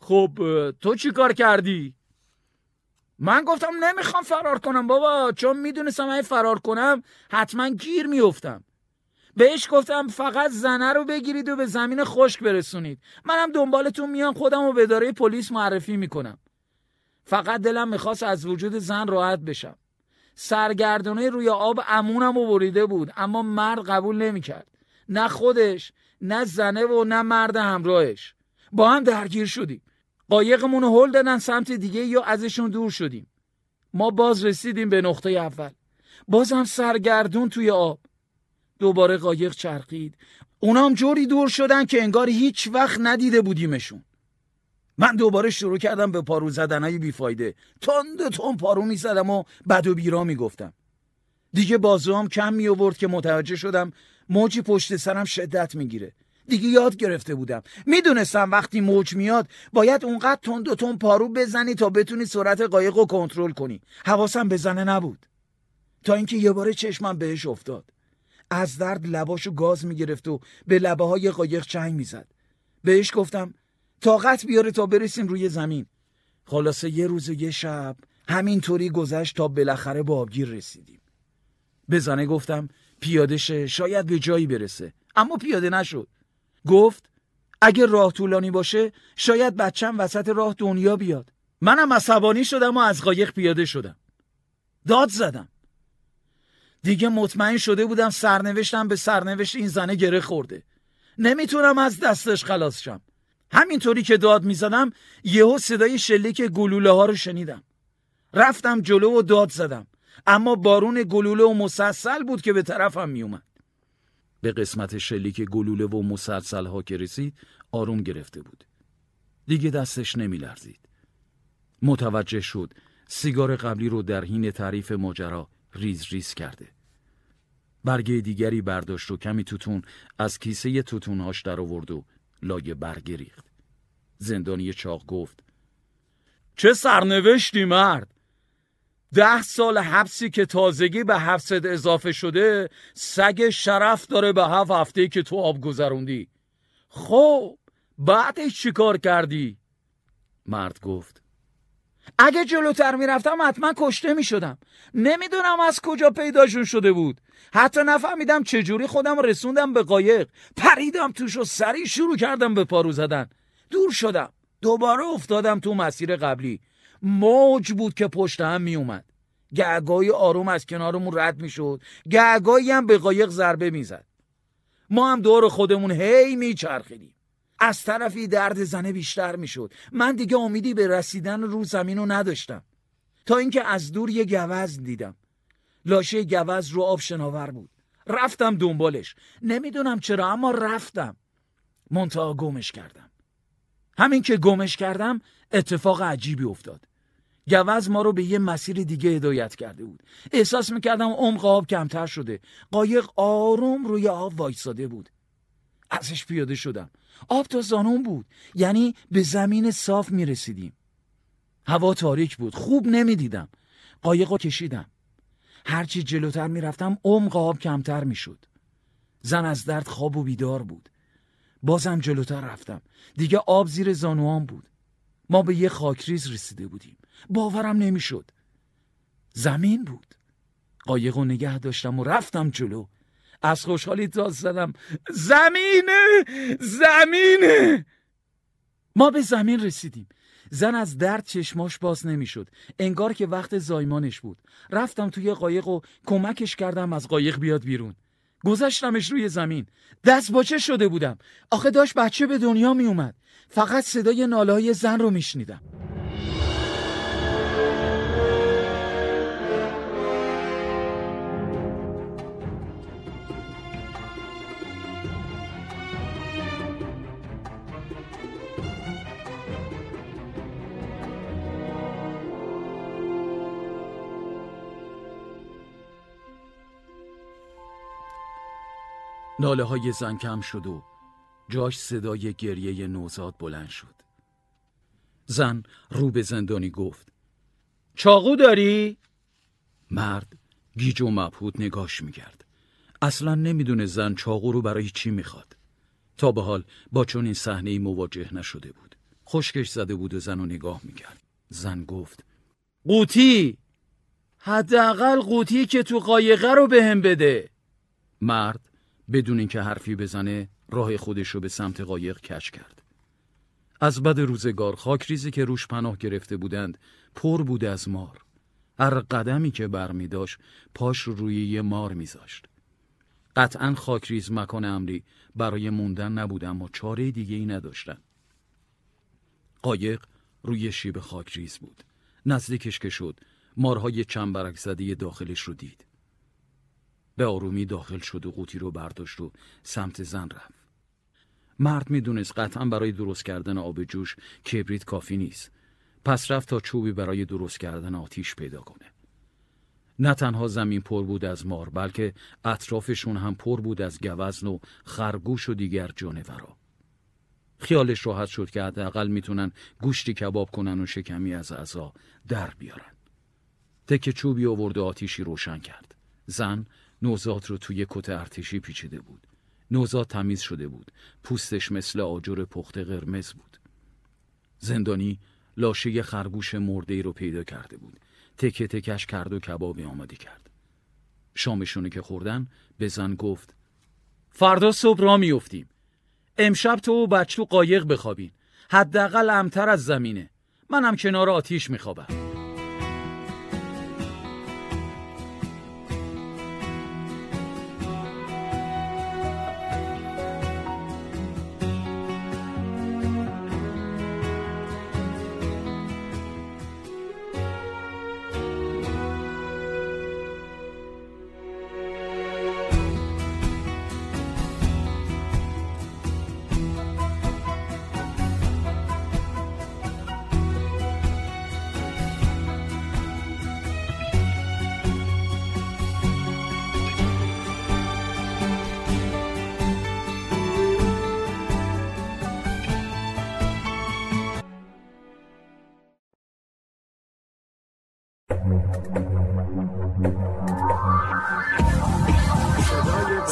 خب تو چی کار کردی؟ من گفتم نمی‌خوام فرار کنم بابا چون می‌دونستم اگه فرار کنم حتما گیر میفتم بهش گفتم فقط زنه رو بگیرید و به زمین خشک برسونید. منم دنبالتون میام خودم رو به اداره پلیس معرفی می‌کنم. فقط دلم می‌خواست از وجود زن راحت بشم. سرگردونه روی آب امونم و بریده بود اما مرد قبول نمی‌کرد. نه خودش نه زنه و نه مرد همراهش. با هم درگیر شدیم. قایقمون رو هل دادن سمت دیگه یا ازشون دور شدیم. ما باز رسیدیم به نقطه اول. بازم سرگردون توی آب. دوباره قایق چرخید. اونام جوری دور شدن که انگار هیچ وقت ندیده بودیمشون. من دوباره شروع کردم به پارو زدنهای بیفایده. تند تون پارو می‌زدم و بد و بیرا می‌گفتم. دیگه بازوام کم می آورد که متوجه شدم موجی پشت سرم شدت می‌گیره. دیگه یاد گرفته بودم. می‌دونستم وقتی موج میاد باید اونقدر تند و تون پارو بزنی تا بتونی سرعت قایق رو کنترل کنی. حواسم به زنه نبود. تا اینکه یه بار چشمم بهش افتاد. از درد لباشو گاز می‌گرفت و به لبه های قایق چنگ می‌زد. بهش گفتم طاقت بیاره تا برسیم روی زمین. خلاصه یه روز و یه شب همینطوری گذشت تا بالاخره به آبگیر رسیدیم. به زنه گفتم پیاده شه شاید به جایی برسه. اما پیاده نشد. گفت اگه راه طولانی باشه شاید بچم وسط راه دنیا بیاد. منم عصبانی شدم و از قایق پیاده شدم. داد زدم. دیگه مطمئن شده بودم سرنوشتم به سرنوشت این زنه گره خورده. نمی‌تونم از دستش خلاص شم. همینطوری که داد می‌زدم یهو صدای شلیک گلوله ها رو شنیدم. رفتم جلو و داد زدم. اما بارون گلوله و مسلسل بود که به طرفم میومد به قسمت شلیک گلوله و مسلسل ها که رسید آروم گرفته بود. دیگه دستش نمی لرزید. متوجه شد سیگار قبلی رو در حین تعریف ماجرا ریز ریز کرده. برگه دیگری برداشت و کمی توتون از کیسه توتونهاش در آورد و لای برگه ریخت زندانی چاق گفت چه سرنوشتی مرد! ده سال حبسی که تازگی به حبست اضافه شده سگ شرف داره به هفت هفته که تو آب گذروندی. خب بعدش چی کار کردی؟ مرد گفت اگه جلوتر می‌رفتم حتما کشته می‌شدم. نمی‌دونم از کجا پیداشون شده بود. حتی نفهمیدم چجوری خودم رسوندم به قایق. پریدم توش و سریع شروع کردم به پارو زدن. دور شدم. دوباره افتادم تو مسیر قبلی. موج بود که پشت هم میومد گهگاهی آروم از کنارمون رد می‌شد. گهگاهی هم به قایق ضربه می‌زد. ما هم دور خودمون هی میچرخیدیم. از طرفی درد زنه بیشتر می‌شد. من دیگه امیدی به رسیدن رو زمین رو نداشتم. تا اینکه از دور یه گوز دیدم. لاشه گوز رو آب شناور بود. رفتم دنبالش. نمی‌دونم چرا اما رفتم. منتها گمش کردم. همین که گمش کردم اتفاق عجیبی افتاد. گوز ما رو به یه مسیر دیگه هدایت کرده بود. احساس می‌کردم عمق آب کمتر شده. قایق آروم روی آب وایساده بود. ازش پیاده شدم. آب تا زانون بود. یعنی به زمین صاف می‌رسیدیم. هوا تاریک بود. خوب نمی‌دیدم. قایق رو کشیدم. هرچی جلوتر می‌رفتم عمق آب کمتر می‌شد. زن از درد خواب و بیدار بود. بازم جلوتر رفتم. دیگه آب زیر زانوان بود. ما به یه خاکریز رسیده بودیم. باورم نمی‌شد. زمین بود. قایق و نگه داشتم و رفتم جلو. از خوشحالی تا زدم. زمینه! زمینه! ما به زمین رسیدیم. زن از درد چشماش باز نمی‌شد. انگار که وقت زایمانش بود. رفتم توی قایق و کمکش کردم از قایق بیاد بیرون. گذاشتمش روی زمین. دست باچه شده بودم. آخه داشت بچه به دنیا می اومد فقط صدای نالای زن رو میشنیدم. ناله های زن کم شد و جاش صدای گریه نوزاد بلند شد. زن رو به زندانی گفت چاقو داری؟ مرد گیج و مبهود نگاش می‌کرد. اصلا نمی‌دونه زن چاقو رو برای چی می‌خواد. تا به حال با چون این صحنه مواجه نشده بود. خشکش زده بود و زن رو نگاه می‌کرد. زن گفت قوطی! حداقل قوطی که تو قایقه رو بهم بده! مرد بدون اینکه حرفی بزنه راه خودش رو به سمت قایق کش کرد. از بد روزگار خاکریزی که روش پناه گرفته بودند پر بود از مار. هر قدمی که برمی داشت پاش روی یه مار میذاشت. قطعا خاکریز مکان امری برای موندن نبود اما چاره دیگه ای نداشتن. قایق روی شیب خاکریز بود. نزدیکش که شد مارهای چنبرک زده داخلش رو دید. به آرومی داخل شد و قوطی رو برداشت و سمت زن رفت. مرد می‌دونست قطعا برای درست کردن آب جوش کبریت کافی نیست. پس رفت تا چوبی برای درست کردن آتیش پیدا کنه. نه تنها زمین پر بود از مار بلکه اطرافشون هم پر بود از گوزن و خرگوش و دیگر جانورا. خیالش راحت شد که حداقل می‌تونن گوشتی کباب کنن و شکمی از اعضا در بیارن. تک چوبی آورد و آتیشی روشن کرد. زن نوزاد رو توی کت ارتشی پیچیده بود. نوزاد تمیز شده بود. پوستش مثل آجر پخته قرمز بود. زندانی لاشه خرگوش مرده رو پیدا کرده بود. تکه تکش کرد و کبابی آماده کرد. شامشونو که خوردن به زن گفت فردا صبح را میفتیم. امشب تو و بچه قایق بخوابین. حداقل امتر از زمینه. منم کنار آتیش میخوابم.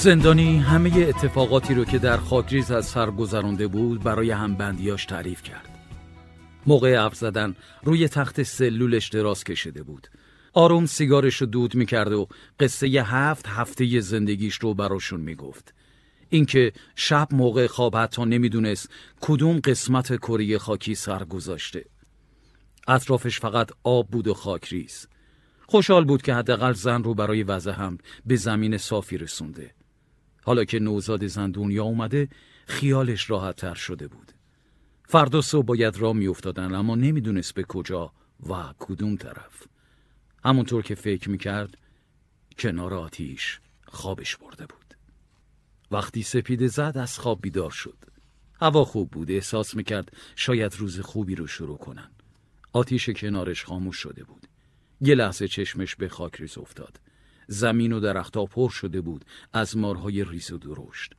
زندانی همه اتفاقاتی رو که در خاکریز از سر گذرانده بود برای همبندیاش تعریف کرد. موقع حرف زدن روی تخت سلولش دراز کشیده بود. آروم سیگارش رو دود می‌کرد و قصه ی هفت هفته زندگیش رو براشون می‌گفت. اینکه شب موقع خواب حتی نمی‌دونست کدوم قسمت کره خاکی سر گذاشته. اطرافش فقط آب بود و خاکریز. خوشحال بود که حداقل زن رو برای وضع هم به زمین صافی رسونده. حالا که نوزاد زن دنیا اومده خیالش راحت تر شده بود. فردا صبح باید را میافتادن اما نمی‌دونست به کجا و کدوم طرف. همونطور که فکر می‌کرد کنار آتیش خوابش برده بود. وقتی سپیده زد از خواب بیدار شد. هوا خوب بود احساس می‌کرد شاید روز خوبی رو شروع کنن. آتیش کنارش خاموش شده بود. یه لحظه چشمش به خاک ریز افتاد. زمین و درختها پر شده بود از مارهای ریز و درشت.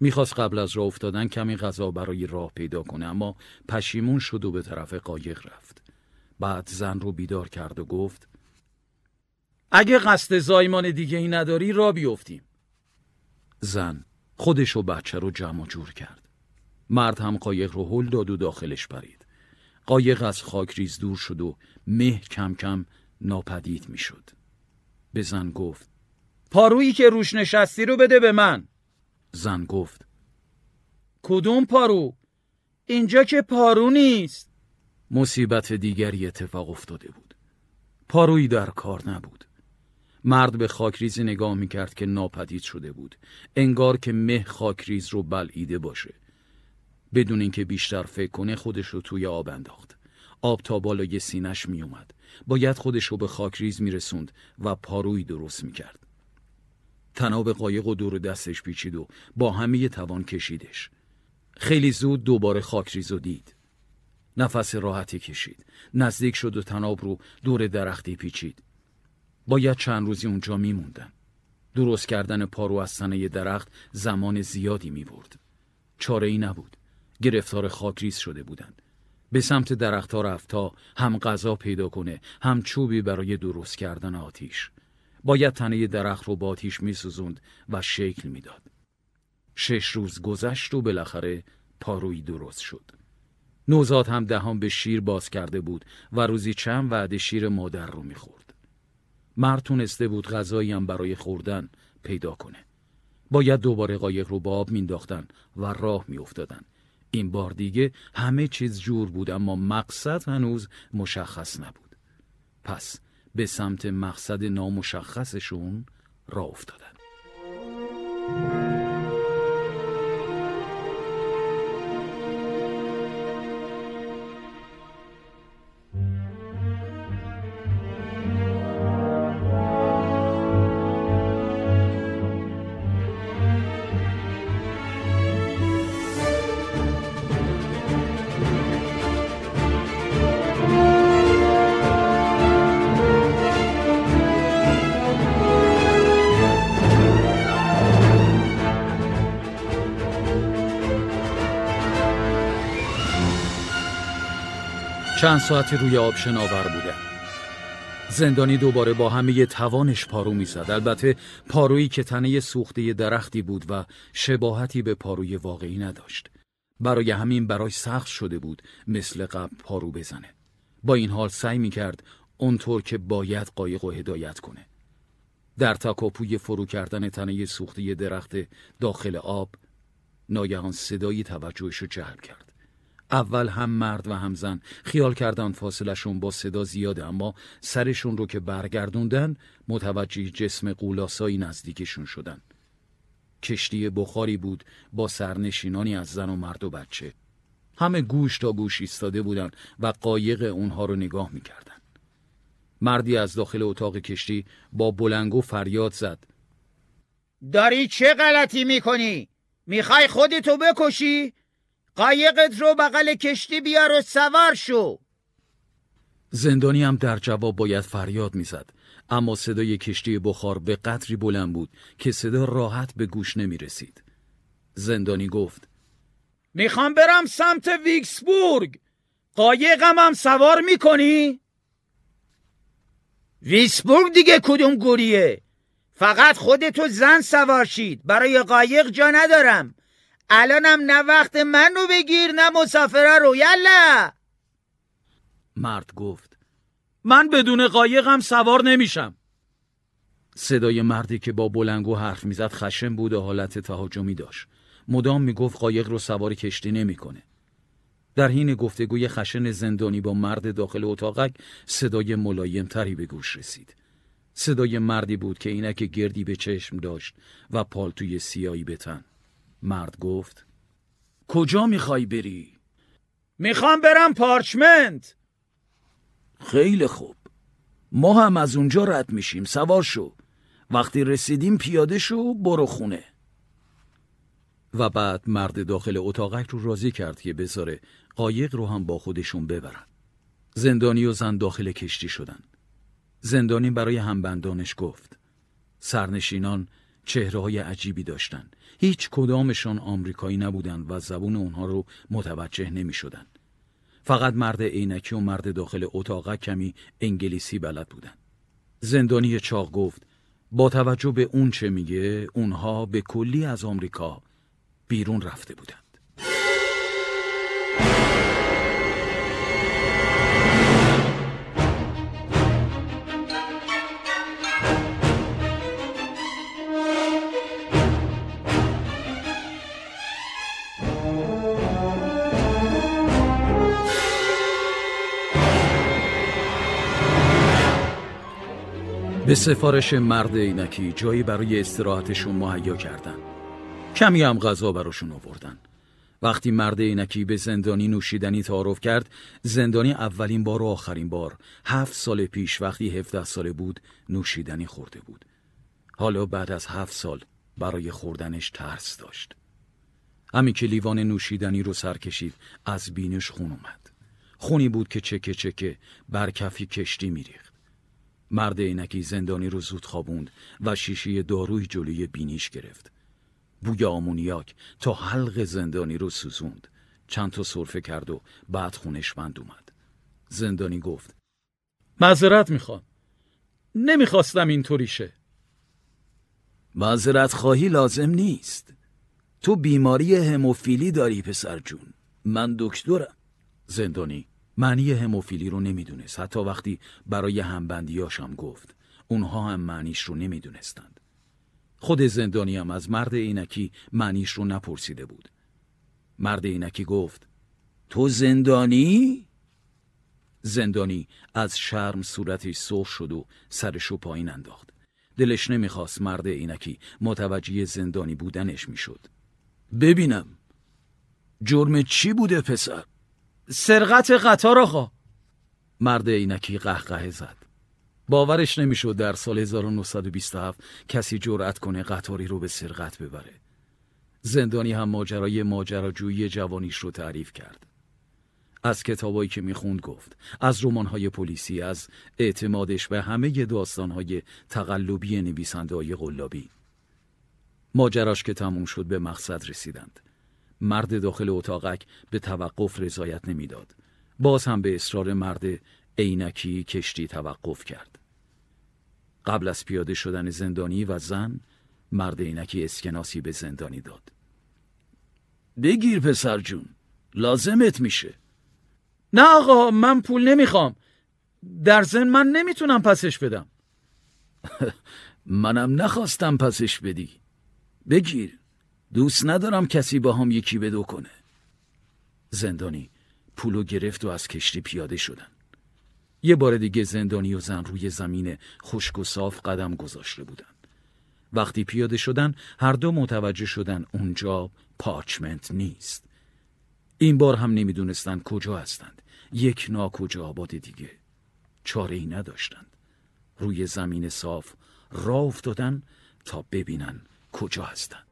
می‌خواست قبل از راه افتادن کمی غذا برای راه پیدا کنه اما پشیمون شد و به طرف قایق رفت. بعد زن رو بیدار کرد و گفت اگه قصد زایمان دیگه ای نداری را بیفتیم. زن خودش و بچه رو جمع جور کرد. مرد هم قایق رو هل داد و داخلش برید قایق از خاک ریز دور شد و مه کم کم ناپدید می‌شد. به زن گفت. پارویی که روش نشستی رو بده به من. زن گفت. کدوم پارو؟ اینجا که پارو نیست. مصیبت دیگری اتفاق افتاده بود. پارویی در کار نبود. مرد به خاکریزی نگاه می‌کرد که ناپدید شده بود. انگار که مه خاکریز رو بلعیده باشه. بدون اینکه بیشتر فکر کنه خودش رو توی آب انداخت. آب تا بالای سینش میومد باید خودش رو به خاکریز میرسوند و پارویی درست می‌کرد تناب قایق و دور دستش پیچید و با همه توان کشیدش خیلی زود دوباره خاکریز رو دید نفس راحتی کشید نزدیک شد و تناب رو دور درختی پیچید باید چند روزی اونجا میموندن درست کردن پارو از سنه درخت زمان زیادی می برد. چاره ای نبود. گرفتار خاکریز شده بودند. به سمت درختها رفت تا هم غذا پیدا کنه هم چوبی برای درست کردن آتیش. باید تنه درخت رو با آتیش میسوزوند و شکل می‌داد. شش روز گذشت و بالاخره پارویی درست شد. نوزاد هم دهان به شیر باز کرده بود و روزی چند وعده شیر مادر رو می‌خورد. مرد تونسته بود غذایی هم برای خوردن پیدا کنه. باید دوباره قایق رو با آب مینداختن و راه میافتادن. این بار دیگه همه چیز جور بود اما مقصد هنوز مشخص نبود. پس به سمت مقصد نامشخصشون راه افتادن. چند ساعتی روی آب شناور بوده. زندانی دوباره با همه توانش پارو می‌زد. البته پارویی که تنه سوخته درختی بود و شباهتی به پاروی واقعی نداشت. برای همین برای سخت شده بود مثل قبل پارو بزنه. با این حال سعی می‌کرد اونطور که باید قایق و هدایت کنه. در تکاپوی فرو کردن تنه سوخته درخت داخل آب ناگهان صدایی توجهش رو جلب کرد. اول هم مرد و هم زن. خیال کردن فاصلشون با صدا زیاده اما سرشون رو که برگردوندن متوجه جسم قولاسایی نزدیکشون شدن. کشتی بخاری بود با سرنشینانی از زن و مرد و بچه. همه گوش تا گوش ایستاده بودن و قایق اونها رو نگاه می‌کردن. مردی از داخل اتاق کشتی با بلنگو فریاد زد. داری چه غلطی می‌کنی؟ می‌خوای خودتو بکشی؟ قایقت رو بغل کشتی بیار و سوار شو. زندانی هم در جواب باید فریاد می‌زد. اما صدای کشتی بخار به قدری بلند بود که صدا راحت به گوش نمی رسید. زندانی گفت می‌خوام برم سمت ویکسبورگ. قایقم هم سوار می‌کنی؟ ویکسبورگ دیگه کدوم گوریه؟ فقط خودتو زن سوار شید. برای قایق جا ندارم. الانم نه وقت منو بگیر نه مسافره رو. یلا! مرد گفت من بدون قایقم سوار نمیشم. صدای مردی که با بلنگو حرف می‌زد خشم بود و حالت تهاجمی داشت. مدام می‌گفت قایق رو سوار کشتی نمی‌کنه. در حین گفتگوی خشن زندانی با مرد داخل اتاقک صدای ملایم تری به گوش رسید. صدای مردی بود که اینک گردی به چشم داشت و پالتوی سیایی به تن. مرد گفت کجا می‌خوای بری؟ می‌خوام برم پارچمنت. خیلی خوب. ما هم از اونجا رد میشیم سوار شو. وقتی رسیدیم پیاده شو برو خونه. و بعد مرد داخل اتاقک رو راضی کرد که بذاره قایق رو هم با خودشون ببرن. زندانی و زن داخل کشتی شدن. زندانی برای همبندانش گفت. سرنشینان چهره های عجیبی داشتن. هیچ کدامشان آمریکایی نبودند و زبون اونها رو متوجه نمی شدن. فقط مرد عینکی و مرد داخل اتاق کمی انگلیسی بلد بودن. زندانی چاق گفت با توجه به اون چه میگه اونها به کلی از آمریکا بیرون رفته بودند. به سفارش مرد اینکی جایی برای استراحتشون مهیا کردن. کمی هم غذا براشون آوردن. وقتی مرد اینکی به زندانی نوشیدنی تعارف کرد زندانی اولین بار و آخرین بار هفت سال پیش وقتی هفته ساله بود نوشیدنی خورده بود. حالا بعد از هفت سال برای خوردنش ترس داشت. همین که لیوان نوشیدنی رو سر کشید از بینش خون اومد. خونی بود که چکه چکه بر کفی کشتی میریخت. مرد اینکی زندانی رو زود خوابوند و شیشه داروی جلوی بینیش گرفت. بوی آمونیاک تا حلق زندانی رو سوزوند. چند تا صرفه کرد و بعد خونش بند اومد. زندانی گفت معذرت می‌خوام. نمی‌خواستم اینطوری شه. معذرت خواهی لازم نیست. تو بیماری هموفیلی داری پسر جون. من دکترم. زندانی معنی هموفیلی رو نمی‌دونست. حتی وقتی برای همبندیاشم گفت اونها هم معنیش رو نمی‌دونستند. خود زندانی هم از مرد اینکی معنیش رو نپرسیده بود. مرد اینکی گفت تو زندانی؟ زندانی از شرم صورتش سرخ شد و سرشو پایین انداخت. دلش نمی‌خواست مرد اینکی متوجه زندانی بودنش می‌شد. ببینم جرم چی بوده پسر؟ سرقت قطار آقا. مرد اینکی قهقه زد. باورش نمی‌شد در سال 1927 کسی جرأت کنه قطاری رو به سرقت ببره. زندانی هم ماجرای ماجراجویی جوانیش رو تعریف کرد. از کتابایی که می‌خوند گفت از رمان‌های پلیسی از اعتمادش به همه داستانهای تقلبی نویسنده های غلابی ماجراش که تموم شد به مقصد رسیدند. مرد داخل اتاقک به توقف رضایت نمی‌داد. باز هم به اصرار مرد عینکی کشتی توقف کرد. قبل از پیاده شدن زندانی و زن مرد عینکی اسکناسی به زندانی داد. بگیر پسر جون لازمت میشه نه آقا من پول نمی‌خوام در زن من نمی‌تونم پسش بدم منم نخواستم پسش بدی بگیر دوست ندارم کسی با هم یکی بدو کنه. زندانی پولو گرفت و از کشتی پیاده شدن. یه بار دیگه زندانی و زن روی زمین خشک و صاف قدم گذاشته بودن. وقتی پیاده شدن هر دو متوجه شدن اونجا پارچمنت نیست. این بار هم نمی‌دونستند کجا هستند. یک ناکجا آباد دیگه چاره ای نداشتند. روی زمین صاف راه افتادن تا ببینن کجا هستند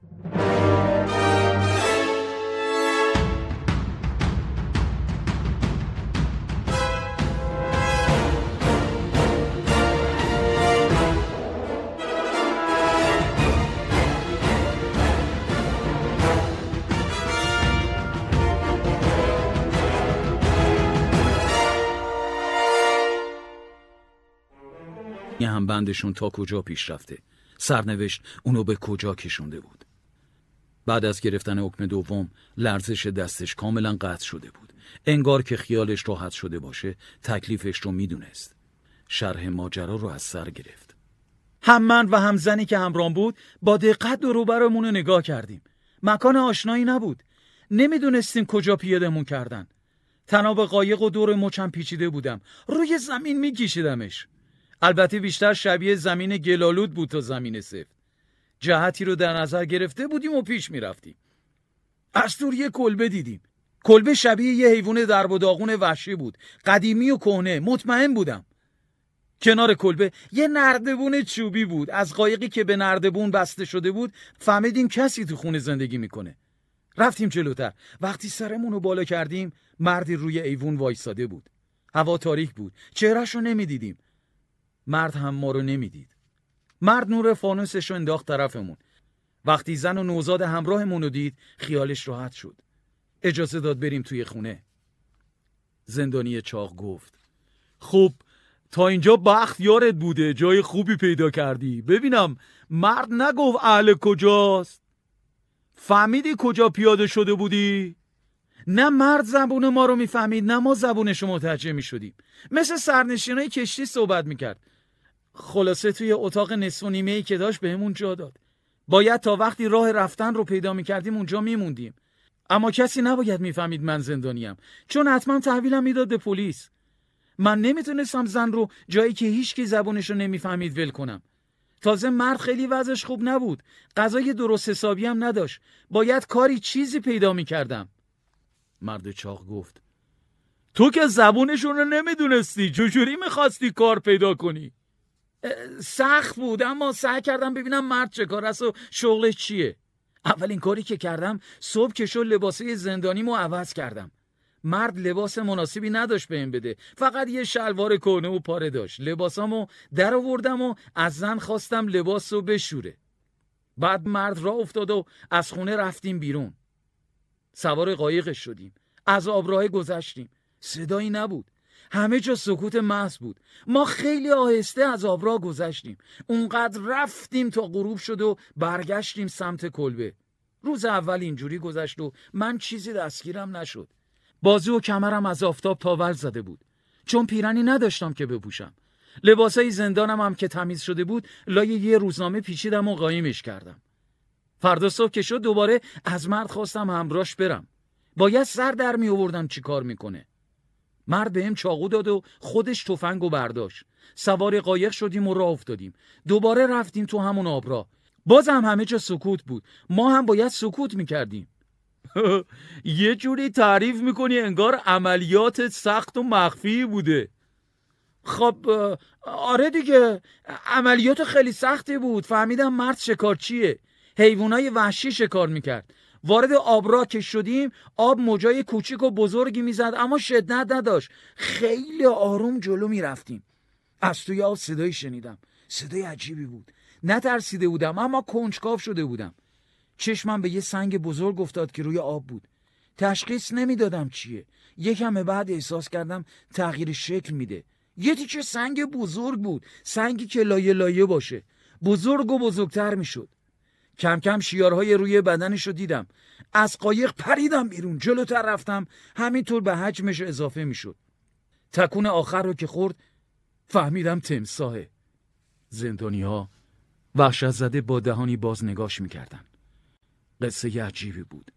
هم بندشون تا کجا پیش رفته؟ سرنوشت اونو به کجا کشونده بود؟ بعد از گرفتن حکم دوم لرزش دستش کاملا قطع شده بود. انگار که خیالش راحت شده باشه تکلیفش رو می‌دونست. شرح ماجرا رو از سر گرفت. هم من و هم زنی که همرام بود با دقت دور رو نگاه کردیم. مکان آشنایی نبود. نمی‌دونستیم کجا پیادمون کردن. تناب قایق و دور مچم پیچیده بودم. روی زمین میکشیدمش. البته بیشتر شبیه زمین گلالود بود تا زمین سفت. جهتی رو در نظر گرفته بودیم و پیش می‌رفتیم. از دور یه کلبه دیدیم. کلبه شبیه یه حیوان درب و داغون وحشی بود. قدیمی و کهنه. مطمئن بودم. کنار کلبه یه نردبون چوبی بود. از قایقی که به نردبون بسته شده بود فهمیدیم کسی تو خونه زندگی می‌کنه. رفتیم جلوتر. وقتی سرمون رو بالا کردیم مردی روی ایوون وایساده بود. هوا تاریک بود. چهرش رو نمی‌دیدیم. مرد هم ما رو نمی‌دید. مرد نور فانوسش رو انداخت طرفمون. وقتی زن و نوزاد همراهمون رو دید خیالش راحت شد. اجازه داد بریم توی خونه. زندانی چاق گفت خب تا اینجا بخت یارت بوده جای خوبی پیدا کردی. ببینم مرد نگفت اهل کجاست؟ فهمیدی کجا پیاده شده بودی؟ نه مرد زبون ما رو می‌فهمید نه ما زبونش رو متوجه می‌شدیم. مثل سرنشینای کشتی صحبت می‌کرد. خلاصه توی اتاق نصف و نیمه ای که داشت بهمون جا داد. باید تا وقتی راه رفتن رو پیدا می‌کردیم اونجا میموندیم. اما کسی نباید می‌فهمید من زندانیم. چون حتما تحویلم می‌داد به پلیس. من نمی‌تونستم زن رو جایی که هیچکی زبونش رو نمی‌فهمید ول کنم. تازه مرد خیلی وضعش خوب نبود. غذای درست حسابی هم نداشت. باید کاری چیزی پیدا می‌کردم. مرد چاق گفت. تو که زبونشون رو نمی‌دونستی. چجوری می‌خواستی کار پیدا کنی؟ سخت بود اما سعی کردم ببینم مرد چه کار است و شغلش چیه. اولین کاری که کردم صبح که شد لباسه زندانیمو عوض کردم. مرد لباس مناسبی نداشت بهم بده فقط یه شلوار کنه و پاره داشت. لباسامو در آوردم و از زن خواستم لباس رو بشوره. بعد مرد را افتاد و از خونه رفتیم بیرون. سوار قایقش شدیم. از آبراه گذشتیم. صدایی نبود. همه جا سکوت محض بود. ما خیلی آهسته از آبراه گذشتیم. اونقدر رفتیم تا غروب شد و برگشتیم سمت کلبه. روز اول اینجوری گذشت و من چیزی دستگیرم نشد. بازو و کمرم از آفتاب تاول زده بود. چون پیرنی نداشتم که بپوشم. لباسای زندانم هم که تمیز شده بود لای یه روزنامه پیچیدم و قایمش کردم. فردا صبح که شد دوباره از مرد خواستم همراش برم. باید سر در می آوردم چی کار می‌کنه. مرد بهم چاقو داد و خودش تفنگ و برداشت. سوار قایق شدیم و راه افتادیم. دوباره رفتیم تو همون آبرا بازم همه جا سکوت بود. ما هم باید سکوت می‌کردیم. یه جوری تعریف می‌کنی انگار عملیات سخت و مخفی بوده. خب آره دیگه. عملیات خیلی سختی بود. فهمیدم مرد شکارچیه. حیوانای وحشی شکار می‌کرد. وارد آبرا که شدیم آب موجای کوچیک و بزرگی می‌زد اما شدت نداشت. خیلی آروم جلو می‌رفتیم. از توی آب صدایی شنیدم. صدای عجیبی بود. نترسیده بودم اما کنجکاو شده بودم. چشمم به یه سنگ بزرگ افتاد که روی آب بود. تشخیص نمی‌دادم چیه. یکم بعد احساس کردم تغییر شکل میده. یه تیکه سنگ بزرگ بود. سنگی که لایه لایه باشه. بزرگ و بزرگتر می‌شد. کم کم شیارهای روی بدنش رو دیدم. از قایق پریدم بیرون جلوتر رفتم. همینطور به حجمش اضافه می‌شد. تکون آخر رو که خورد فهمیدم تمساهه زندانی ها وحشت زده با دهانی باز نگاش می‌کردن. قصه عجیبی بود.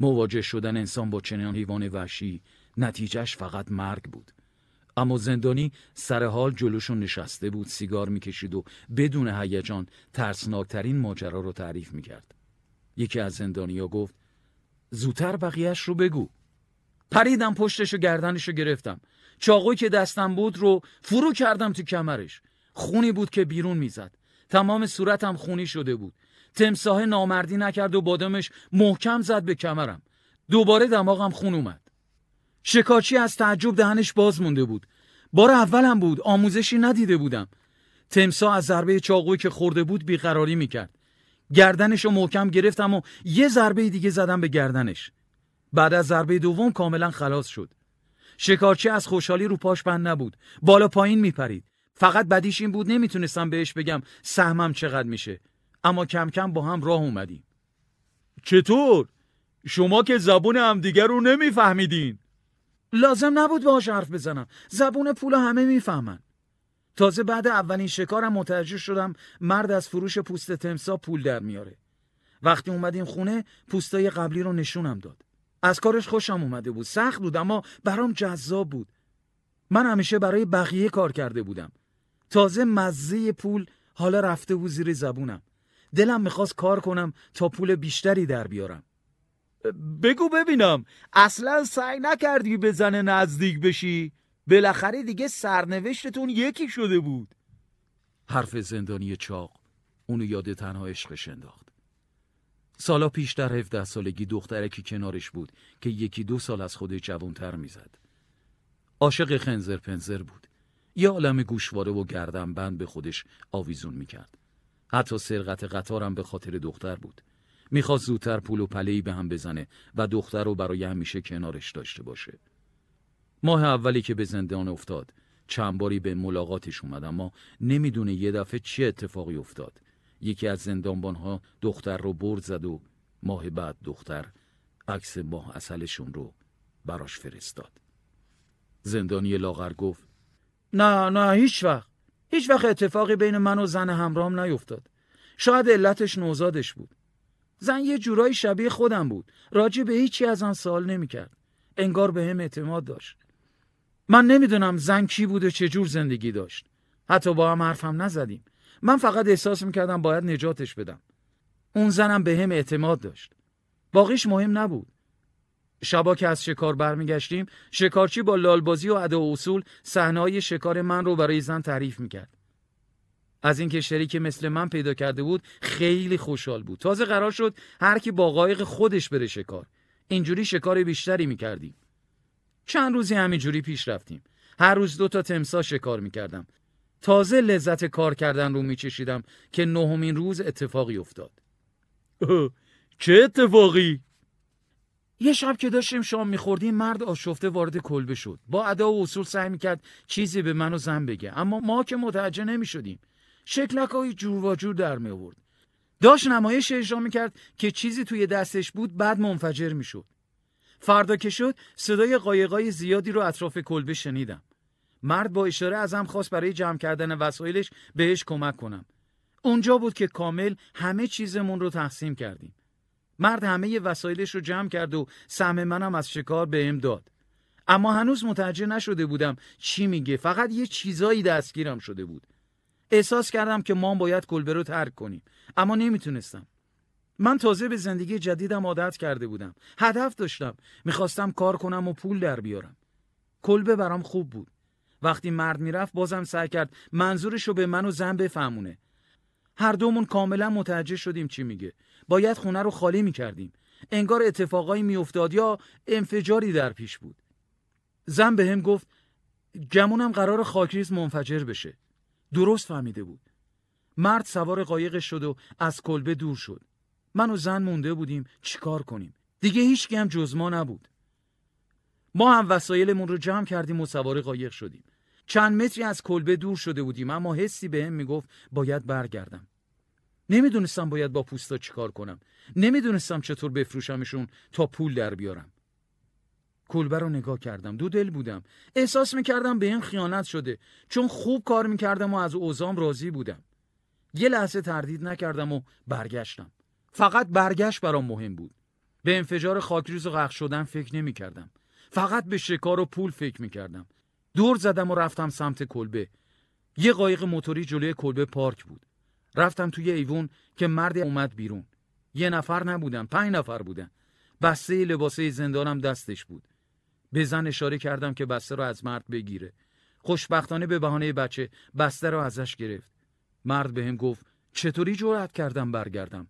مواجه شدن انسان با چنان حیوان وحشی نتیجهش فقط مرگ بود. اما زندانی سر حال جلوشون نشسته بود سیگار می‌کشید و بدون هیجان ترسناکترین ماجرا رو تعریف می‌کرد. یکی از زندانیا گفت زودتر بقیهش رو بگو. پریدم پشتش و گردنش رو گرفتم. چاقوی که دستم بود رو فرو کردم تو کمرش. خونی بود که بیرون می‌زد. تمام صورتم خونی شده بود. تمساه نامردی نکرد و بادمش محکم زد به کمرم. دوباره دماغم خون اومد. شکارچی از تعجب دهنش باز مونده بود. بار اولم بود آموزشی ندیده بودم. تمسا از ضربه چاقویی که خورده بود بیقراری می‌کرد. گردنش رو محکم گرفتم و یه ضربه دیگه زدم به گردنش. بعد از ضربه دوم کاملا خلاص شد. شکارچی از خوشحالی رو پاش بند نبود. بالا پایین میپرید. فقط بدیش این بود نمی‌تونستم بهش بگم سهمم چقدر میشه. اما کم کم با هم راه اومدیم. چطور؟ شما که زبون همدیگر رو نمیفهمیدین. لازم نبود باهاش حرف بزنم. زبون پول همه می‌فهمن. تازه بعد اولین شکارم متوجه شدم مرد از فروش پوست تمسا پول در میاره. وقتی اومدیم خونه پوستای قبلی رو نشونم داد. از کارش خوشم اومده بود. سخت بود اما برام جذاب بود. من همیشه برای بقیه کار کرده بودم. تازه مزه پول حالا رفته بود زیر زبونم. دلم می‌خواست کار کنم تا پول بیشتری در بیارم. بگو ببینم اصلا سعی نکردی به زن نزدیک بشی بالاخره دیگه سرنوشتتون یکی شده بود حرف زندانی چاق اونو یاد تنها عشقش انداخت سالا پیش در 17 سالگی دخترکی کنارش بود که یکی دو سال از خود جوانتر می‌زد. عاشق خنزر پنزر بود. یه عالم گوشواره و گردن بند به خودش آویزون می‌کرد. حتی سرقت قطارم به خاطر دختر بود. می‌خواست زودتر پول و پلهی به هم بزنه و دختر رو برای همیشه کنارش داشته باشه. ماه اولی که به زندان افتاد چند باری به ملاقاتش اومد اما نمی‌دونه یه دفعه چه اتفاقی افتاد. یکی از زندانبانها دختر رو برد زد و ماه بعد دختر عکس ماه اصلشون رو براش فرستاد. زندانی لاغر گفت نه نه هیچ وقت. هیچ وقت اتفاقی بین من و زن همرام نیفتاد. شاید علتش نوزادش بود. زن یه جورایی شبیه خودم بود. راجع به هیچی از آن سوال نمی‌کرد. انگار به هم اعتماد داشت. من نمی‌دونم زن کی بود و چه جور زندگی داشت. حتی با هم حرفم نزدیم. من فقط احساس می‌کردم باید نجاتش بدم. اون زنم به هم اعتماد داشت. باقیش مهم نبود. شبا که از شکار برمیگشتیم شکارچی با لالبازی و ادا و اصول صحنه‌های شکار من رو برای زن تعریف می‌کرد. از اینکه شریک مثل من پیدا کرده بود خیلی خوشحال بود. تازه قرار شد هر کی با قایق خودش بره شکار. اینجوری شکار بیشتری می‌کردیم. چند روزی همینجوری پیش رفتیم. هر روز دو تا تمسا شکار می‌کردم. تازه لذت کار کردن رو میچشیدم که نهمین روز اتفاقی افتاد. چه اتفاقی؟ یه شب که داشتیم شام میخوردیم مرد آشفته وارد کلبه شد. با ادا و اصول سعی می‌کرد چیزی به من و زن بگه. اما ما که متوجه نمی‌شدیم. شکلک های جور و جور در می آورد داشت نمایش اجرا می‌کرد که چیزی توی دستش بود بعد منفجر می‌شد فردا که شد صدای قایقای زیادی رو اطراف کلبه شنیدم مرد با اشاره ازم خواست برای جمع کردن وسایلش بهش کمک کنم. اونجا بود که کامل همه چیزمون رو تقسیم کردیم. مرد همه وسایلش رو جمع کرد و سهم منم از شکار بهم داد. اما هنوز متوجه نشده بودم چی میگه فقط یه چیزایی دستگیرم شده بود. احساس کردم که ما باید کلبه رو ترک کنیم اما نمی‌تونستم. من تازه به زندگی جدیدم عادت کرده بودم. هدف داشتم. می‌خواستم کار کنم و پول در بیارم. کلبه برام خوب بود. وقتی مرد می‌رفت بازم سعی کرد منظورش رو به من و زن بفهمونه هر دومون کاملا متوجه شدیم چی میگه باید خونه رو خالی می‌کردیم انگار اتفاقایی میافتاد یا انفجاری در پیش بود زن به هم گفت گمونم قرار خاکریز منفجر بشه درست فهمیده بود. مرد سوار قایق شد و از کلبه دور شد. من و زن مونده بودیم چیکار کنیم؟ دیگه هیچ هم جز ما نبود. ما هم وسایلمون رو جمع کردیم و سوار قایق شدیم. چند متری از کلبه دور شده بودیم اما حسی به هم می‌گفت باید برگردم. نمی‌دونستم باید با پوستا چیکار کنم. نمی‌دونستم چطور بفروشمشون تا پول در بیارم. کلبه رو نگاه کردم. دو دل بودم. احساس می‌کردم به هم خیانت شده. چون خوب کار می‌کردم و از اوزام راضی بودم. یه لحظه تردید نکردم و برگشتم. فقط برگشت برام مهم بود. به انفجار خاکریز و غرق شدن فکر نمی‌کردم. فقط به شکار و پول فکر می‌کردم. دور زدم و رفتم سمت کلبه یه قایق موتوری جلوی کلبه پارک بود. رفتم توی ایوون که مرد اومد بیرون. یه نفر نبودن پنج نفر بودن. بسته لباسه زندانم دستش بود. به زن اشاره کردم که بسته رو از مرد بگیره. خوشبختانه به بهانه بچه بسته رو ازش گرفت. مرد بهم گفت چطوری جرأت کردم برگردم؟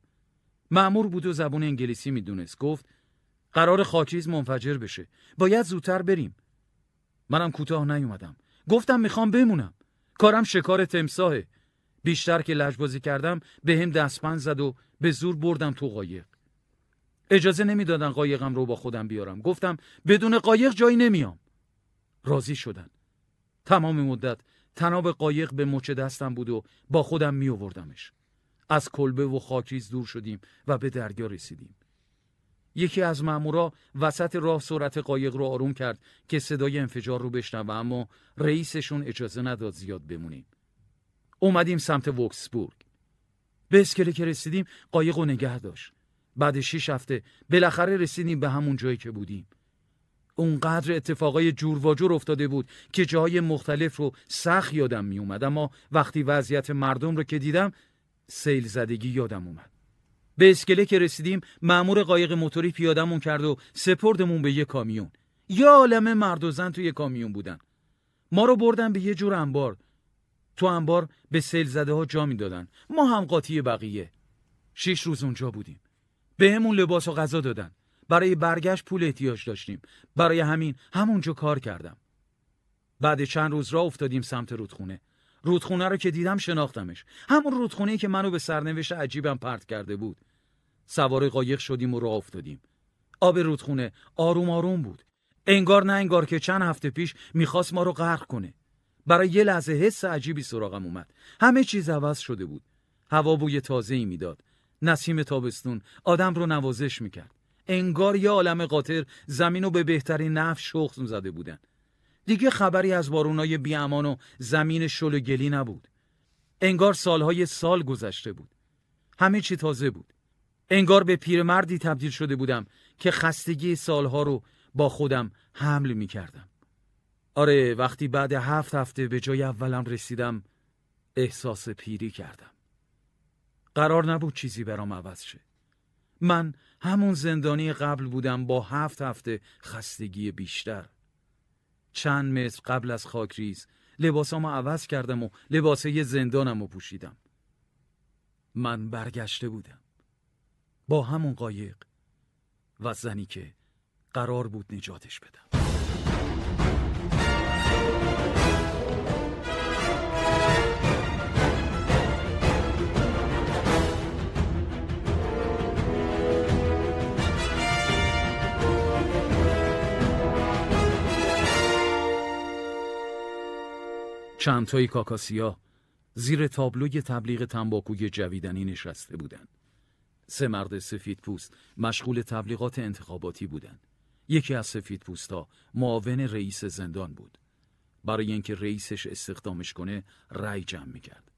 معمور بود و زبون انگلیسی می‌دونست. گفت قرار خاکریز منفجر بشه. باید زودتر بریم. منم کوتاه نیومدم. گفتم می‌خوام بمونم. کارم شکار تمساهه بیشتر که لجبازی کردم به هم دستپن زد و به زور بردم تو قایق. اجازه نمی‌دادن قایقم رو با خودم بیارم گفتم بدون قایق جایی نمیام راضی شدن تمام مدت تناب قایق به مچ دستم بود و با خودم می از کلبه و خاکریز دور شدیم و به دریا رسیدیم یکی از مامورا وسط راه سرعت قایق رو آروم کرد که صدای انفجار رو بشنوه اما رئیسشون اجازه نداد زیاد بمونیم. اومدیم سمت وکسبورگ. به اسکله که رسیدیم قایق رو نگه داشت. بعد شیش هفته بالاخره رسیدیم به همون جایی که بودیم. اونقدر اتفاقای جور و جور افتاده بود که جاهای مختلف رو سخت یادم می اومد اما وقتی وضعیت مردم رو که دیدم سیل زدگی یادم اومد. به اسکله که رسیدیم مأمور قایق موتوری پیادمون کرد و سپردمون به یه کامیون. یه عالم مرد و زن توی کامیون بودن. ما رو بردن به یه جور انبار. تو انبار به سیل زده ها جا می‌دادن. ما هم قاطی بقیه. شش روز اونجا بودیم. بهمون لباس و غذا دادن. برای برگشت پول احتیاج داشتیم. برای همین همونجا کار کردم. بعد چند روز راه افتادیم سمت رودخونه. رودخونه رو که دیدم شناختمش. همون رودخونه که منو به سرنوشت عجیبم پرت کرده بود. سوار قایق شدیم و راه افتادیم. آب رودخونه آروم آروم بود. انگار نه انگار که چند هفته پیش می‌خواست ما رو غرق کنه. برای یه لحظه حس عجیبی سراغم اومد. همه چیز عوض شده بود. هوا بوی تازه ای می‌داد. نسیم تابستون آدم رو نوازش می‌کرد. انگار یه عالم قاطر زمین رو به بهترین نفش شخص زده بودن. دیگه خبری از بارونای بیامان و زمین شل و گلی نبود. انگار سالهای سال گذشته بود. همه چی تازه بود. انگار به پیرمردی تبدیل شده بودم که خستگی سالها رو با خودم حمل می کردم. آره وقتی بعد هفت هفته به جای اولم رسیدم احساس پیری کردم. قرار نبود چیزی برام عوض شه. من همون زندانی قبل بودم با هفت هفته خستگی بیشتر. چند متر قبل از خاکریز لباسامو عوض کردم و لباسه زندانم رو پوشیدم. من برگشته بودم. با همون قایق و زنی که قرار بود نجاتش بدم. چندتایی کاکاسیا زیر تابلوی تبلیغ تنباکوی جویدنی نشسته بودند. سه مرد سفید پوست مشغول تبلیغات انتخاباتی بودند. یکی از سفید پوستا معاون رئیس زندان بود. برای اینکه رئیسش استخدامش کنه رأی جمع می‌کرد.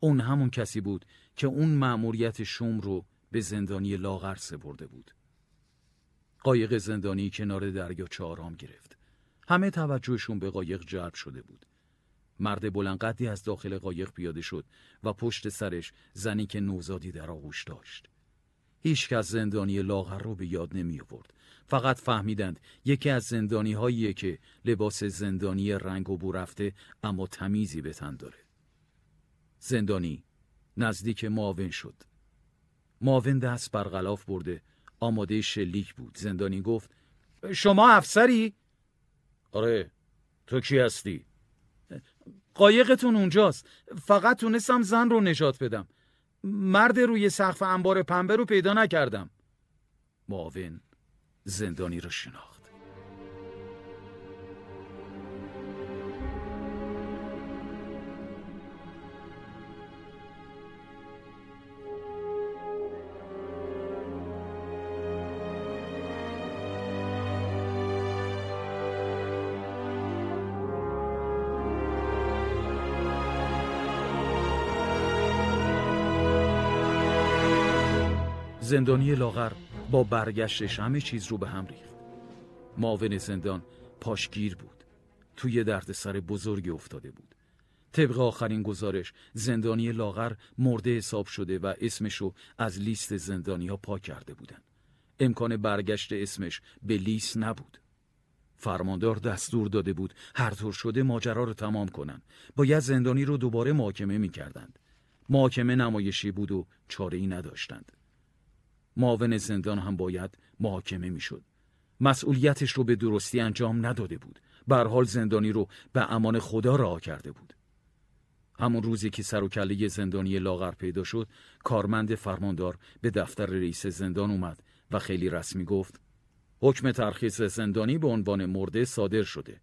اون همون کسی بود که اون مأموریت شوم رو به زندانی لاغر سپرده بود. قایق زندانی کنار دریا چهارام گرفت. همه توجهشون به قایق جلب شده بود. مرد بلندقدی از داخل قایق پیاده شد و پشت سرش زنی که نوزادی در آغوش داشت. هیچ از زندانی لاغر رو به یاد نمی آورد. فقط فهمیدند یکی از زندانی هاییه که لباس زندانی رنگ و بو رفته اما تمیزی به تن داره. زندانی نزدیک معاون شد. معاون دست بر غلاف برده آماده شلیک بود. زندانی گفت شما افسری؟ آره تو کی هستی؟ قایقتون اونجاست. فقط تونستم زن رو نجات بدم. مرد روی سقف انبار پنبه رو پیدا نکردم. معاون زندانی رو شناخت. زندانی لاغر با برگشتش همه چیز رو به هم ریخت. معاون زندان پاشگیر بود. توی دردسر بزرگی افتاده بود. طبق آخرین گزارش زندانی لاغر مرده حساب شده و اسمشو از لیست زندانی ها پاک کرده بودن. امکان برگشت اسمش به لیست نبود. فرماندار دستور داده بود هر طور شده ماجرا رو تمام کنن. باید زندانی رو دوباره محاکمه می‌کردند. محاکمه نمایشی بود و چاره ای نداشتند. معاون زندان هم باید محاکمه می‌شد. مسئولیتش رو به درستی انجام نداده بود. بر حال زندانی رو به امان خدا راه کرده بود. همون روزی که سر و کله زندانی لاغر پیدا شد، کارمند فرماندار به دفتر رئیس زندان اومد و خیلی رسمی گفت: حکم ترخیص زندانی به عنوان مرده صادر شده.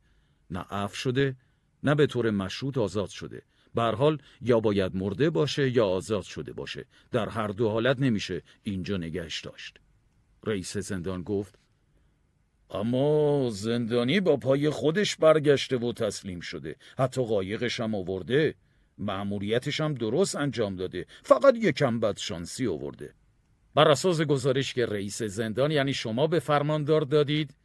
نه اف شده، نه به طور مشروط آزاد شده. حال یا باید مرده باشه یا آزاد شده باشه. در هر دو حالت نمیشه اینجا نگهش داشت. رئیس زندان گفت اما زندانی با پای خودش برگشته و تسلیم شده. حتی قایقش هم آورده. معمولیتش هم درست انجام داده. فقط یکم بد شانسی آورده. بر اساس گزارش که رئیس زندان یعنی شما به فرماندار دادید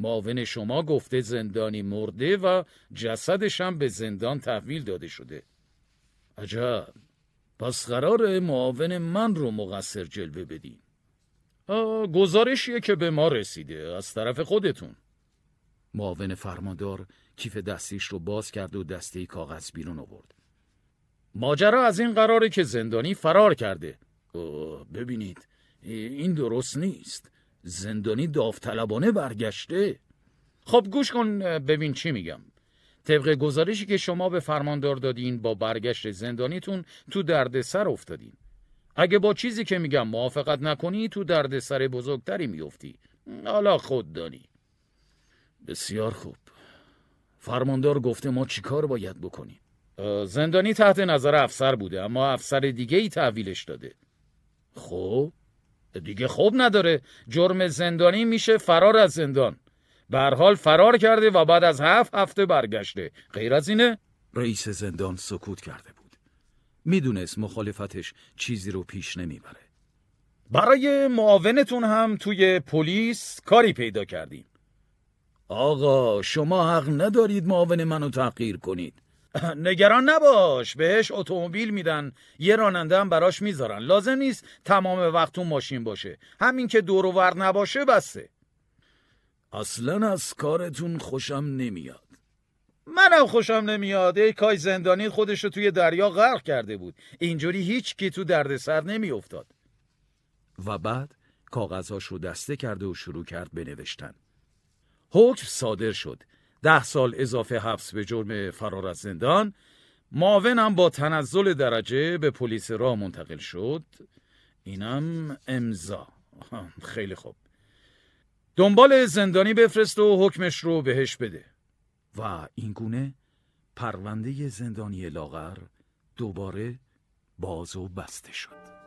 معاون شما گفته زندانی مرده و جسدش هم به زندان تحویل داده شده. عجب. پس قرار معاون من رو مقصر جلوه بدین. گزارشیه که به ما رسیده از طرف خودتون. معاون فرماندار کیف دستیش رو باز کرد و دسته کاغذ بیرون آورد. ماجرا از این قراره که زندانی فرار کرده. ببینید این درست نیست. زندانی داوطلبانه برگشته. خب گوش کن ببین چی میگم. طبق گزارشی که شما به فرماندار دادین با برگشت زندانیتون تو دردسر افتادین. اگه با چیزی که میگم موافقت نکنی تو دردسر بزرگتری میفتی. حالا خود دانی. بسیار خوب. فرماندار گفته ما چیکار باید بکنیم؟ زندانی تحت نظر افسر بوده اما افسر دیگه ای تحویلش داده. خب؟ دیگه خوب نداره. جرم زندانی میشه فرار از زندان. به حال فرار کرده و بعد از هفت هفته برگشته. غیر از اینه؟ رئیس زندان سکوت کرده بود. می‌دونست مخالفتش چیزی رو پیش نمی‌بره. برای معاونتون هم توی پلیس کاری پیدا کردیم. آقا شما حق ندارید معاون منو تغییر کنید. نگران نباش بهش اتومبیل میدن یه راننده هم براش می‌ذارن. لازم نیست تمام وقت تو ماشین باشه. همین که دور و ور نباشه بسته اصلا از کارتون خوشم نمیاد. منم خوشم نمیاد. ای کای زندانی خودش رو توی دریا غرق کرده بود. اینجوری هیچ کی تو دردسر نمیافتاد. و بعد کاغذهاش رو دسته کرده و شروع کرد بنوشتن. حکم صادر شد. ده سال اضافه حبس به جرم فرار از زندان. معاونم با تنزل درجه به پلیس راه منتقل شد. اینم امضا. خیلی خوب. دنبال زندانی بفرست و حکمش رو بهش بده. و اینگونه پرونده زندانی لاغر دوباره باز و بسته شد.